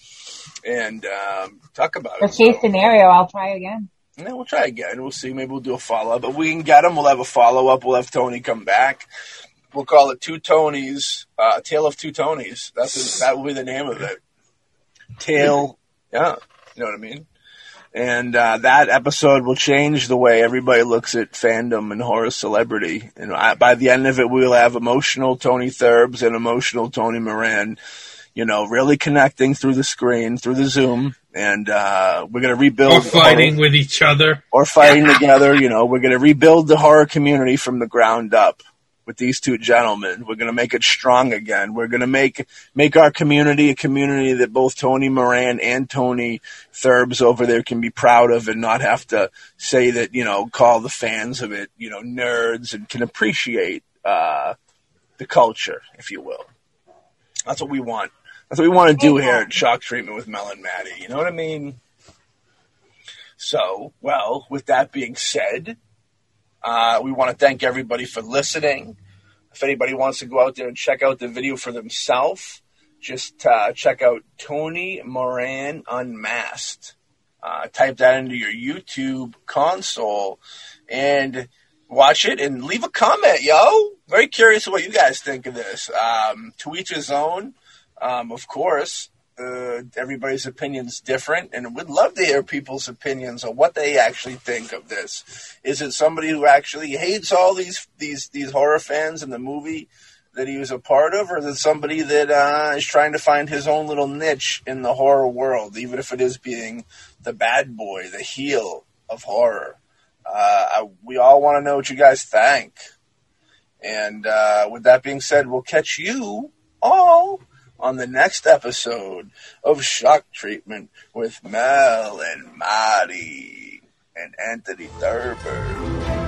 and um, talk about For it. case So, scenario, I'll try again. yeah, we'll try again. We'll see. Maybe we'll do a follow up. If we can get him, we'll have a follow up. We'll have Tony come back. We'll call it Two Tonys, uh, Tale of Two Tonys. That's that will be the name of it. Tale, yeah, you know what I mean. And uh, that episode will change the way everybody looks at fandom and horror celebrity. And I, by the end of it, we'll have emotional Tony Thurbs and emotional Tony Moran. You know, really connecting through the screen, through the Zoom, and uh, we're gonna rebuild Or fighting horror- with each other. or fighting together. You know, we're going to rebuild the horror community from the ground up with these two gentlemen. We're going to make it strong again. We're going to make make our community a community that both Tony Moran and Tony Thurbs over there can be proud of, and not have to say that you know call the fans of it you know nerds and can appreciate uh, the culture, if you will. That's what we want. That's what we want to do here at Shock Treatment with Mel and Maddie. You know what I mean? So, well, with that being said, uh, we want to thank everybody for listening. If anybody wants to go out there and check out the video for themselves, just uh, check out Tony Moran Unmasked. Uh, type that into your YouTube console and watch it and leave a comment, yo. Very curious what you guys think of this. Um, to each his own, um, of course. Uh, everybody's opinion's different, and we'd love to hear people's opinions on what they actually think of this. Is it somebody who actually hates all these these these horror fans in the movie that he was a part of, or is it somebody that uh, is trying to find his own little niche in the horror world, even if it is being the bad boy, the heel of horror? Uh, I, we all want to know what you guys think. And uh, with that being said, we'll catch you all on the next episode of Shock Treatment with Mel and Marty and Anthony Thurber.